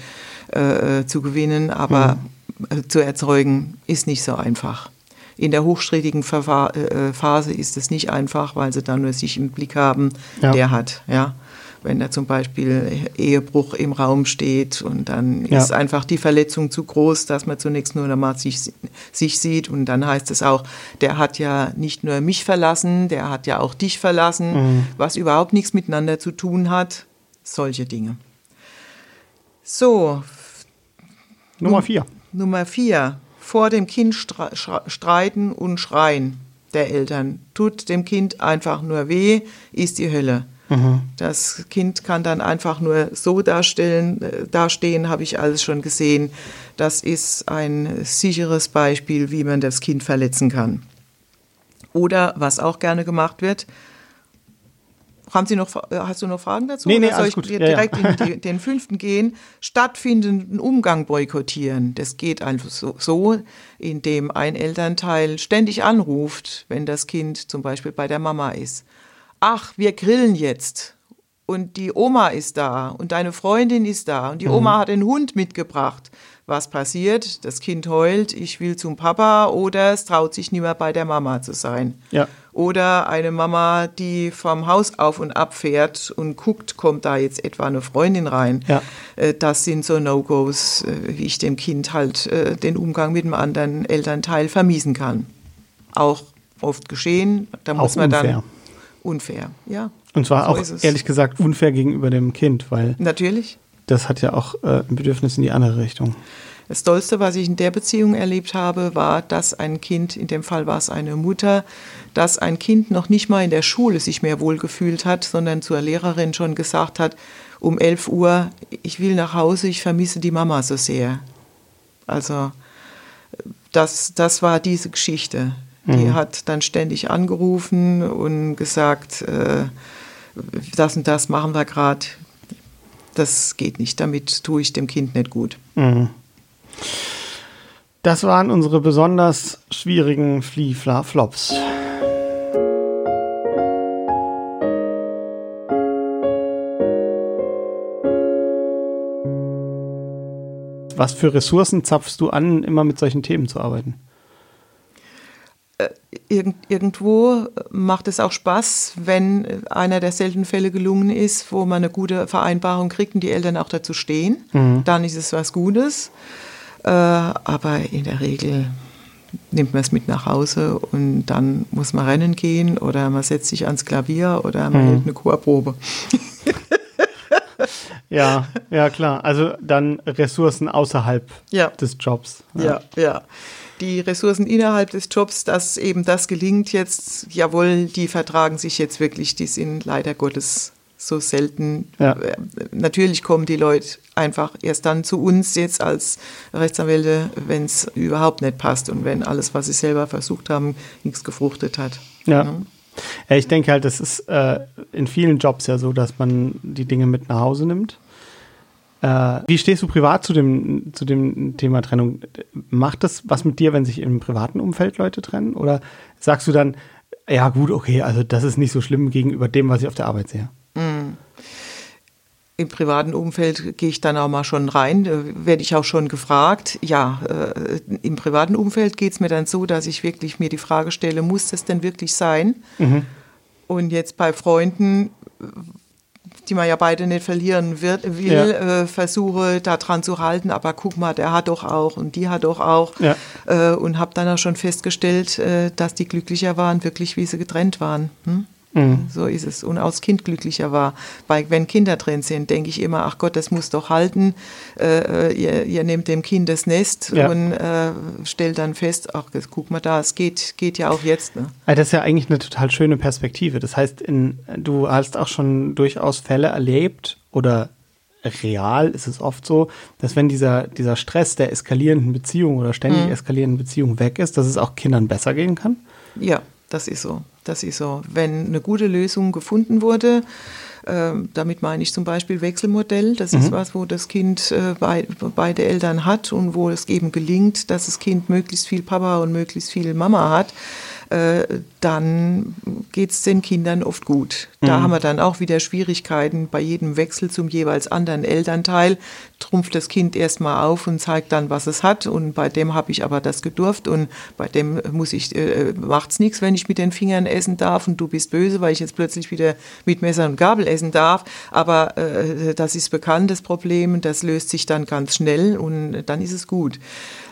äh, zu gewinnen. Aber mhm. zu erzeugen ist nicht so einfach. In der hochstrittigen äh, Phase ist es nicht einfach, weil sie dann nur sich im Blick haben, ja. der hat. Ja wenn da zum Beispiel Ehebruch im Raum steht und dann ja. ist einfach die Verletzung zu groß, dass man zunächst nur einmal sich, sich sieht und dann heißt es auch, der hat ja nicht nur mich verlassen, der hat ja auch dich verlassen, mhm. was überhaupt nichts miteinander zu tun hat. Solche Dinge. So. Nummer vier. Nummer vier. Vor dem Kind streiten und schreien der Eltern. Tut dem Kind einfach nur weh, ist die Hölle. Mhm. Das Kind kann dann einfach nur so darstellen, äh, dastehen, habe ich alles schon gesehen. Das ist ein sicheres Beispiel, wie man das Kind verletzen kann. Oder was auch gerne gemacht wird, haben Sie noch, äh, hast du noch Fragen dazu? Nee, nee, Oder soll ich gut. direkt ja, ja. in den fünften gehen? Stattfindenden Umgang boykottieren. Das geht einfach so, so, indem ein Elternteil ständig anruft, wenn das Kind zum Beispiel bei der Mama ist ach, wir grillen jetzt und die Oma ist da und deine Freundin ist da und die mhm. Oma hat den Hund mitgebracht. Was passiert? Das Kind heult, ich will zum Papa oder es traut sich nicht mehr bei der Mama zu sein. Ja. Oder eine Mama, die vom Haus auf und ab fährt und guckt, kommt da jetzt etwa eine Freundin rein. Ja. Äh, das sind so No-Gos, äh, wie ich dem Kind halt äh, den Umgang mit dem anderen Elternteil vermiesen kann. Auch oft geschehen. Da muss man unfair. dann unfair, ja. Und zwar so auch ehrlich gesagt unfair gegenüber dem Kind, weil natürlich. Das hat ja auch äh, ein Bedürfnis in die andere Richtung. Das Tollste, was ich in der Beziehung erlebt habe, war, dass ein Kind, in dem Fall war es eine Mutter, dass ein Kind noch nicht mal in der Schule sich mehr wohlgefühlt hat, sondern zur Lehrerin schon gesagt hat, um 11 Uhr, ich will nach Hause, ich vermisse die Mama so sehr. Also das, das war diese Geschichte. Die mhm. hat dann ständig angerufen und gesagt, äh, das und das machen wir gerade. Das geht nicht, damit tue ich dem Kind nicht gut. Mhm. Das waren unsere besonders schwierigen Fliefla-Flops. Was für Ressourcen zapfst du an, immer mit solchen Themen zu arbeiten? Äh, irgend, irgendwo macht es auch Spaß, wenn einer der seltenen Fälle gelungen ist, wo man eine gute Vereinbarung kriegt und die Eltern auch dazu stehen. Mhm. Dann ist es was Gutes. Äh, aber in der Regel nimmt man es mit nach Hause und dann muss man rennen gehen oder man setzt sich ans Klavier oder man mhm. hält eine Chorprobe. ja, ja klar. Also dann Ressourcen außerhalb ja. des Jobs. Ja, ja. ja die Ressourcen innerhalb des Jobs, dass eben das gelingt jetzt, jawohl, die vertragen sich jetzt wirklich, die sind leider Gottes so selten. Ja. Äh, natürlich kommen die Leute einfach erst dann zu uns jetzt als Rechtsanwälte, wenn es überhaupt nicht passt und wenn alles, was sie selber versucht haben, nichts gefruchtet hat. Ja. ja. ja ich denke halt, das ist äh, in vielen Jobs ja so, dass man die Dinge mit nach Hause nimmt äh, wie stehst du privat zu dem, zu dem Thema Trennung? Macht das was mit dir, wenn sich im privaten Umfeld Leute trennen? Oder sagst du dann, ja gut, okay, also das ist nicht so schlimm gegenüber dem, was ich auf der Arbeit sehe? Mm. Im privaten Umfeld gehe ich dann auch mal schon rein, werde ich auch schon gefragt. Ja, äh, im privaten Umfeld geht es mir dann so, dass ich wirklich mir die Frage stelle, muss das denn wirklich sein? Mhm. Und jetzt bei Freunden die man ja beide nicht verlieren wird, will, ja. äh, versuche da dran zu halten, aber guck mal, der hat doch auch und die hat doch auch. Ja. Äh, und habe dann auch schon festgestellt, äh, dass die glücklicher waren, wirklich wie sie getrennt waren. Hm? Mhm. So ist es. Und das Kind glücklicher war. Weil wenn Kinder drin sind, denke ich immer, ach Gott, das muss doch halten. Äh, ihr, ihr, nehmt dem Kind das Nest ja. und äh, stellt dann fest, ach, guck mal da, es geht, geht ja auch jetzt. Ne? Das ist ja eigentlich eine total schöne Perspektive. Das heißt, in, du hast auch schon durchaus Fälle erlebt oder real ist es oft so, dass wenn dieser, dieser Stress der eskalierenden Beziehung oder ständig mhm. eskalierenden Beziehung weg ist, dass es auch Kindern besser gehen kann? Ja, das ist so. Das ist so. Wenn eine gute Lösung gefunden wurde, äh, damit meine ich zum Beispiel Wechselmodell. Das mhm. ist was, wo das Kind äh, bei, beide Eltern hat und wo es eben gelingt, dass das Kind möglichst viel Papa und möglichst viel Mama hat. Äh, dann geht es den Kindern oft gut. Da mhm. haben wir dann auch wieder Schwierigkeiten bei jedem Wechsel zum jeweils anderen Elternteil. Trumpft das Kind erstmal auf und zeigt dann, was es hat. Und bei dem habe ich aber das gedurft und bei dem muss ich, äh, macht's nichts, wenn ich mit den Fingern essen darf und du bist böse, weil ich jetzt plötzlich wieder mit Messer und Gabel essen darf. Aber äh, das ist bekannt, das Problem. Das löst sich dann ganz schnell und dann ist es gut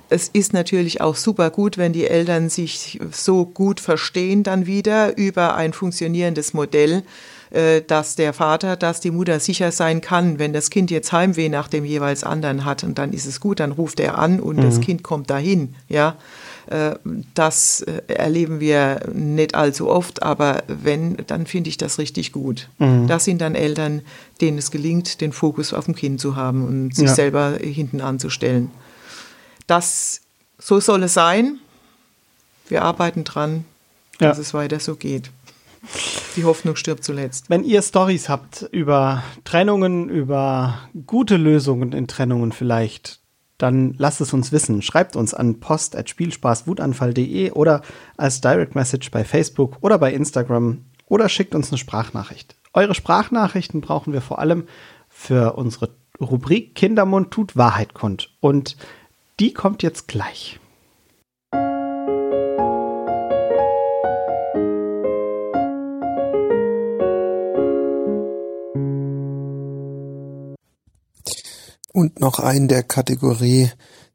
es ist natürlich auch super gut, wenn die Eltern sich so gut verstehen dann wieder über ein funktionierendes Modell, äh, dass der Vater, dass die Mutter sicher sein kann, wenn das Kind jetzt Heimweh nach dem jeweils anderen hat und dann ist es gut, dann ruft er an und mhm. das Kind kommt dahin, ja. Äh, das äh, erleben wir nicht allzu oft, aber wenn, dann finde ich das richtig gut. Mhm. Das sind dann Eltern, denen es gelingt, den Fokus auf dem Kind zu haben und sich ja. selber hinten anzustellen. Das, so soll es sein. Wir arbeiten dran, dass ja. es weiter so geht. Die Hoffnung stirbt zuletzt. Wenn ihr Stories habt über Trennungen, über gute Lösungen in Trennungen vielleicht, dann lasst es uns wissen. Schreibt uns an post.spielspaßwutanfall.de oder als Direct Message bei Facebook oder bei Instagram oder schickt uns eine Sprachnachricht. Eure Sprachnachrichten brauchen wir vor allem für unsere Rubrik Kindermund tut Wahrheit kund. Und die kommt jetzt gleich. Und noch ein der Kategorie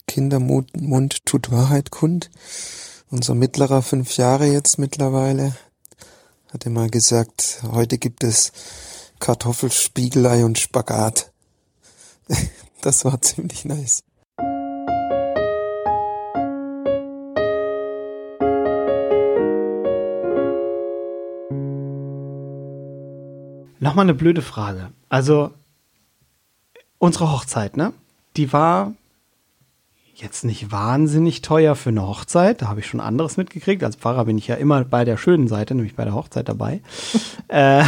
Kindermund tut Wahrheit kund. Unser mittlerer fünf Jahre jetzt mittlerweile hat er mal gesagt, heute gibt es Kartoffelspiegelei und Spagat. Das war ziemlich nice. Nochmal eine blöde Frage. Also, unsere Hochzeit, ne? Die war jetzt nicht wahnsinnig teuer für eine Hochzeit. Da habe ich schon anderes mitgekriegt. Als Pfarrer bin ich ja immer bei der schönen Seite, nämlich bei der Hochzeit dabei. äh,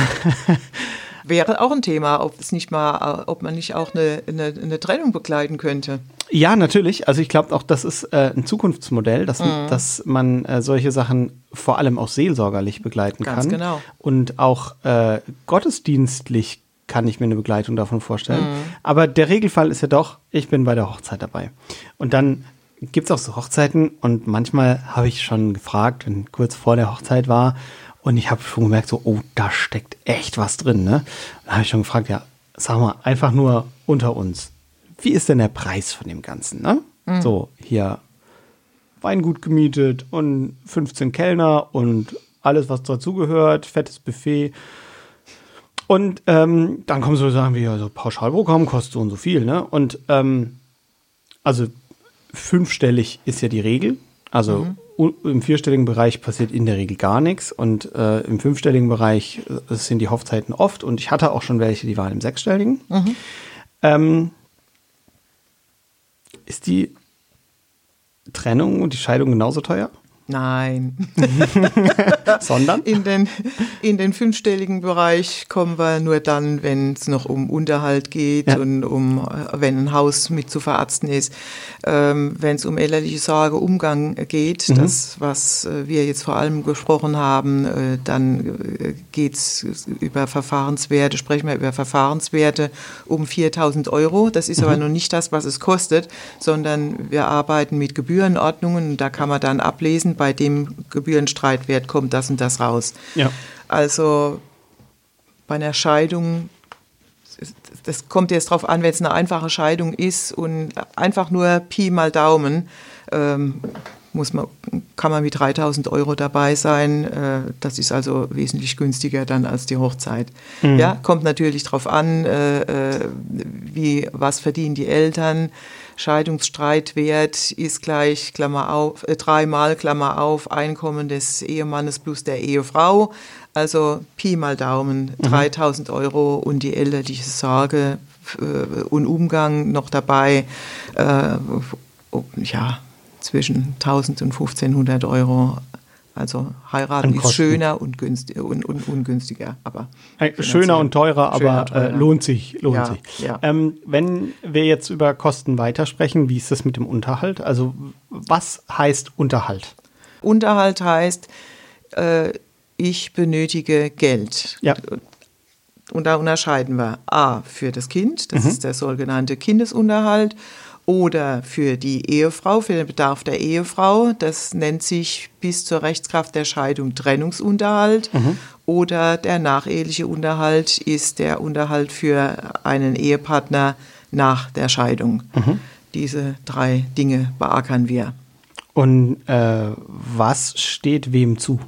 Wäre auch ein Thema, ob es nicht mal, ob man nicht auch eine, eine, eine Trennung begleiten könnte. Ja, natürlich. Also ich glaube auch, das ist äh, ein Zukunftsmodell, dass, mhm. dass man äh, solche Sachen vor allem auch seelsorgerlich begleiten Ganz kann. Genau. Und auch äh, gottesdienstlich kann ich mir eine Begleitung davon vorstellen. Mhm. Aber der Regelfall ist ja doch, ich bin bei der Hochzeit dabei. Und dann gibt es auch so Hochzeiten und manchmal habe ich schon gefragt, wenn kurz vor der Hochzeit war, und ich habe schon gemerkt, so, oh, da steckt echt was drin. Ne? Dann habe ich schon gefragt, ja, sag mal, einfach nur unter uns. Wie ist denn der Preis von dem Ganzen? Ne? Mhm. So, hier Weingut gemietet und 15 Kellner und alles, was dazugehört, fettes Buffet. Und ähm, dann kommen so Sachen wie, also Pauschalprogramm kostet so und so viel. Ne? Und ähm, also fünfstellig ist ja die Regel. Also mhm im vierstelligen Bereich passiert in der Regel gar nichts und äh, im fünfstelligen Bereich äh, sind die Hochzeiten oft und ich hatte auch schon welche, die waren im sechsstelligen. Mhm. Ähm, ist die Trennung und die Scheidung genauso teuer? Nein. Sondern? In den, in den fünfstelligen Bereich kommen wir nur dann, wenn es noch um Unterhalt geht ja. und um, äh, wenn ein Haus mit zu verarzten ist. Ähm, wenn es um elterliche Sorge, Umgang geht, mhm. das, was äh, wir jetzt vor allem gesprochen haben, äh, dann äh, geht es über Verfahrenswerte, sprechen wir über Verfahrenswerte um 4000 Euro. Das ist mhm. aber noch nicht das, was es kostet, sondern wir arbeiten mit Gebührenordnungen. Da kann man dann ablesen, bei dem Gebührenstreitwert kommt das und das raus. Ja. Also bei einer Scheidung, das kommt jetzt darauf an, wenn es eine einfache Scheidung ist und einfach nur Pi mal Daumen, ähm, muss man, kann man mit 3000 Euro dabei sein. Äh, das ist also wesentlich günstiger dann als die Hochzeit. Mhm. Ja, kommt natürlich darauf an, äh, äh, wie, was verdienen die Eltern. Scheidungsstreitwert ist gleich, Klammer auf, äh, dreimal, Klammer auf, Einkommen des Ehemannes plus der Ehefrau. Also Pi mal Daumen, mhm. 3000 Euro und die elterliche Sorge äh, und Umgang noch dabei. Äh, ja, zwischen 1000 und 1500 Euro. Also heiraten ist schöner und, günstig, und, und ungünstiger, aber schöner und teurer, aber schöner, teurer. Äh, lohnt sich, lohnt ja, sich. Ja. Ähm, wenn wir jetzt über Kosten weitersprechen, wie ist das mit dem Unterhalt? Also was heißt Unterhalt? Unterhalt heißt, äh, ich benötige Geld. Ja. Und da unterscheiden wir A für das Kind, das mhm. ist der sogenannte Kindesunterhalt, oder für die Ehefrau, für den Bedarf der Ehefrau. Das nennt sich bis zur Rechtskraft der Scheidung Trennungsunterhalt. Mhm. Oder der nacheheliche Unterhalt ist der Unterhalt für einen Ehepartner nach der Scheidung. Mhm. Diese drei Dinge beackern wir. Und äh, was steht wem zu?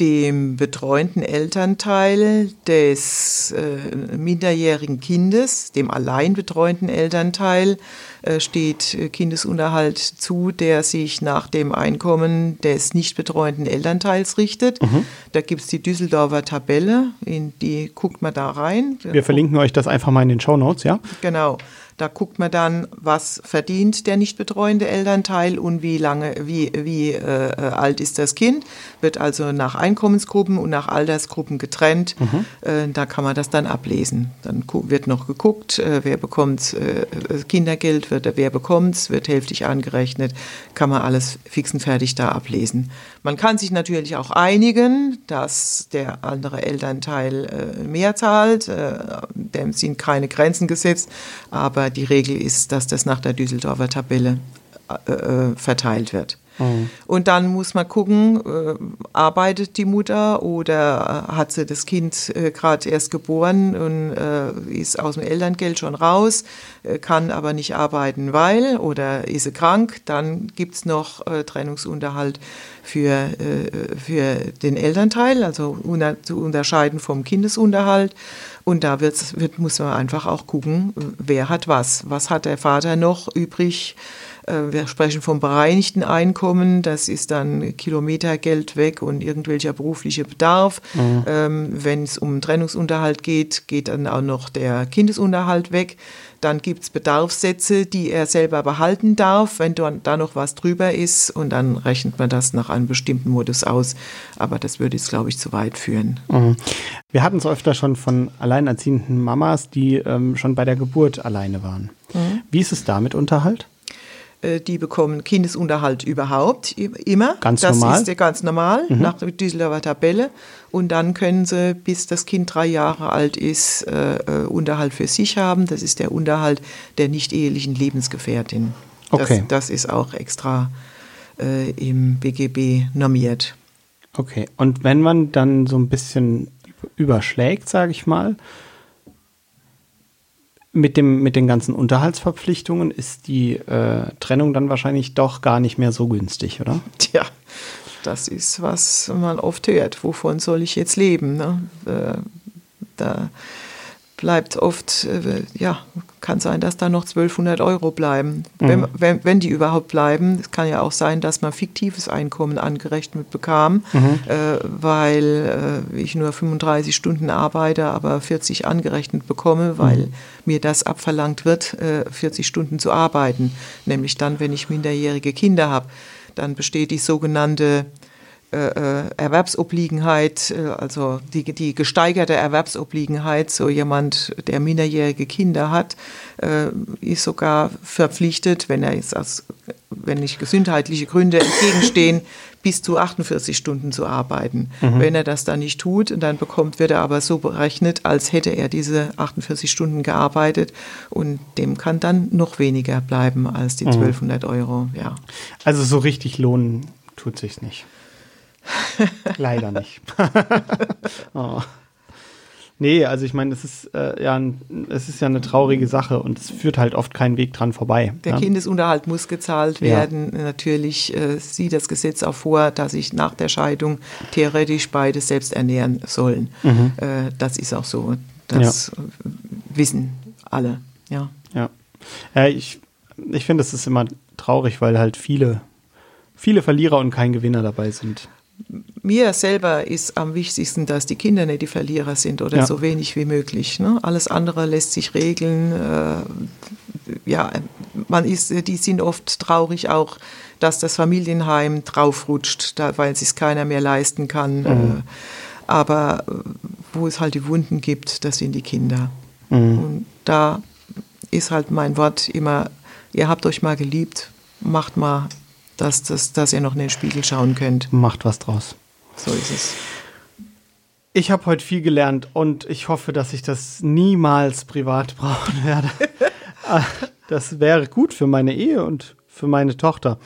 Dem betreuenden Elternteil des äh, minderjährigen Kindes, dem allein betreuenden Elternteil, äh, steht äh, Kindesunterhalt zu, der sich nach dem Einkommen des nicht betreuenden Elternteils richtet. Mhm. Da gibt es die Düsseldorfer Tabelle, in die guckt man da rein. Wir verlinken euch das einfach mal in den Show Notes, ja? Genau. Da guckt man dann, was verdient der nicht betreuende Elternteil und wie lange, wie, wie äh, äh alt ist das Kind. Wird also nach Einkommensgruppen und nach Altersgruppen getrennt. Mhm. Äh, da kann man das dann ablesen. Dann wird noch geguckt, äh, wer bekommt äh, Kindergeld, wird, wer bekommt es, wird hälftig angerechnet. Kann man alles fix und fertig da ablesen. Man kann sich natürlich auch einigen, dass der andere Elternteil äh, mehr zahlt. dem sind keine Grenzen gesetzt, aber die Regel ist, dass das nach der Düsseldorfer Tabelle äh, äh, verteilt wird. Mhm. Und dann muss man gucken, äh, arbeitet die Mutter oder äh, hat sie das Kind äh, gerade erst geboren und äh, ist aus dem Elterngeld schon raus, kann aber nicht arbeiten, weil oder ist sie krank. Dann gibt es noch Trennungsunterhalt für, für den Elternteil, also zu unterscheiden vom Kindesunterhalt. Und da wird's, wird, muss man einfach auch gucken, wer hat was. Was hat der Vater noch übrig? Äh, wir sprechen vom bereinigten Einkommen, das ist dann Kilometergeld weg und irgendwelcher beruflicher Bedarf. Mhm. Ähm, Wenn es um Trennungsunterhalt geht, geht dann auch noch der Kindesunterhalt weg. Dann gibt es Bedarfssätze, die er selber behalten darf, wenn da noch was drüber ist. Und dann rechnet man das nach einem bestimmten Modus aus. Aber das würde jetzt, glaube ich, zu weit führen. Mhm. Wir hatten es öfter schon von alleinerziehenden Mamas, die ähm, schon bei der Geburt alleine waren. Mhm. Wie ist es da mit Unterhalt? Äh, die bekommen Kindesunterhalt überhaupt immer. Ganz das normal. Das ist ganz normal mhm. nach der Düsseldorfer Tabelle. Und dann können sie, bis das Kind drei Jahre alt ist, äh, äh, Unterhalt für sich haben. Das ist der Unterhalt der nicht ehelichen Lebensgefährtin. Okay. Das, das ist auch extra äh, im BGB normiert. Okay. Und wenn man dann so ein bisschen überschlägt, sage ich mal, mit, dem, mit den ganzen Unterhaltsverpflichtungen ist die äh, Trennung dann wahrscheinlich doch gar nicht mehr so günstig, oder? Tja, das ist, was man oft hört. Wovon soll ich jetzt leben? Ne? Äh, da bleibt oft, äh, ja, kann sein, dass da noch 1200 Euro bleiben. Mhm. Wenn, wenn, wenn, die überhaupt bleiben, es kann ja auch sein, dass man fiktives Einkommen angerechnet bekam, mhm. äh, weil äh, ich nur 35 Stunden arbeite, aber 40 angerechnet bekomme, weil mhm. mir das abverlangt wird, äh, 40 Stunden zu arbeiten. Nämlich dann, wenn ich minderjährige Kinder habe. Dann besteht die sogenannte äh, äh, Erwerbsobliegenheit, äh, also die, die gesteigerte Erwerbsobliegenheit, so jemand, der minderjährige Kinder hat, äh, ist sogar verpflichtet, wenn er jetzt aus, wenn nicht gesundheitliche Gründe entgegenstehen, bis zu 48 Stunden zu arbeiten. Mhm. Wenn er das dann nicht tut, dann bekommt, wird er aber so berechnet, als hätte er diese 48 Stunden gearbeitet und dem kann dann noch weniger bleiben als die 1200 mhm. Euro. Ja. Also so richtig lohnen tut sich's nicht. Leider nicht. oh. Nee, also ich meine, es ist äh, ja es ist ja eine traurige Sache und es führt halt oft keinen Weg dran vorbei. Der ne? Kindesunterhalt muss gezahlt werden. Ja. Natürlich äh, sieht das Gesetz auch vor, dass sich nach der Scheidung theoretisch beide selbst ernähren sollen. Mhm. Äh, das ist auch so. Das ja. wissen alle. Ja. Ja. ja ich ich finde, es ist immer traurig, weil halt viele viele Verlierer und kein Gewinner dabei sind mir selber ist am wichtigsten, dass die Kinder nicht die Verlierer sind oder ja. so wenig wie möglich. Ne? Alles andere lässt sich regeln. Äh, ja, man ist, die sind oft traurig auch, dass das Familienheim draufrutscht, da, weil es sich keiner mehr leisten kann. Mhm. Äh, aber äh, wo es halt die Wunden gibt, das sind die Kinder. Mhm. Und da ist halt mein Wort immer, ihr habt euch mal geliebt, macht mal dass, dass, dass ihr noch in den Spiegel schauen könnt. Macht was draus. So ist es. Ich habe heute viel gelernt und ich hoffe, dass ich das niemals privat brauchen werde. Das wäre gut für meine Ehe und für meine Tochter.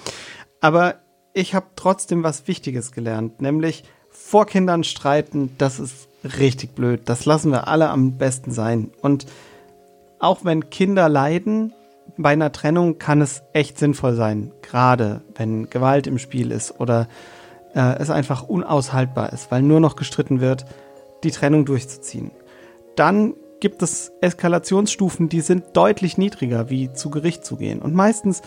Aber ich habe trotzdem was Wichtiges gelernt, nämlich vor Kindern streiten, das ist richtig blöd. Das lassen wir alle am besten sein. Und auch wenn Kinder leiden, bei einer Trennung kann es echt sinnvoll sein, gerade wenn Gewalt im Spiel ist oder äh, es einfach unaushaltbar ist, weil nur noch gestritten wird, die Trennung durchzuziehen. Dann gibt es Eskalationsstufen, die sind deutlich niedriger, wie zu Gericht zu gehen. Und meistens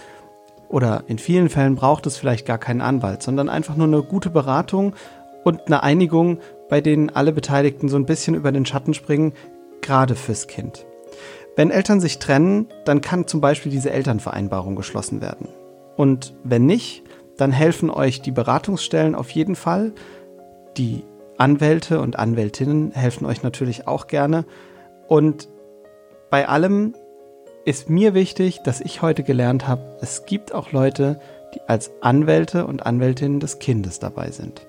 oder in vielen Fällen braucht es vielleicht gar keinen Anwalt, sondern einfach nur eine gute Beratung und eine Einigung, bei denen alle Beteiligten so ein bisschen über den Schatten springen, gerade fürs Kind. Wenn Eltern sich trennen, dann kann zum Beispiel diese Elternvereinbarung geschlossen werden. Und wenn nicht, dann helfen euch die Beratungsstellen auf jeden Fall. Die Anwälte und Anwältinnen helfen euch natürlich auch gerne. Und bei allem ist mir wichtig, dass ich heute gelernt habe, es gibt auch Leute, die als Anwälte und Anwältinnen des Kindes dabei sind.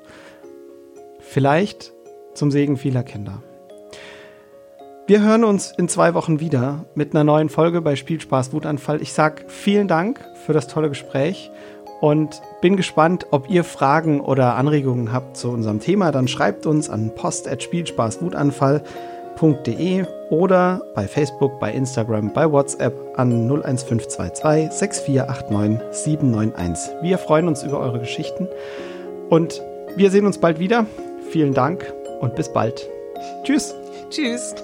Vielleicht zum Segen vieler Kinder. Wir hören uns in zwei Wochen wieder mit einer neuen Folge bei Spielspaß Wutanfall. Ich sage vielen Dank für das tolle Gespräch und bin gespannt, ob ihr Fragen oder Anregungen habt zu unserem Thema. Dann schreibt uns an post.spielspaßwutanfall.de oder bei Facebook, bei Instagram, bei WhatsApp an 01522 6489 791. Wir freuen uns über eure Geschichten und wir sehen uns bald wieder. Vielen Dank und bis bald. Tschüss. Tschüss.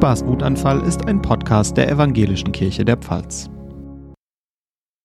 Spielspaß Wutanfall ist ein Podcast der Evangelischen Kirche der Pfalz.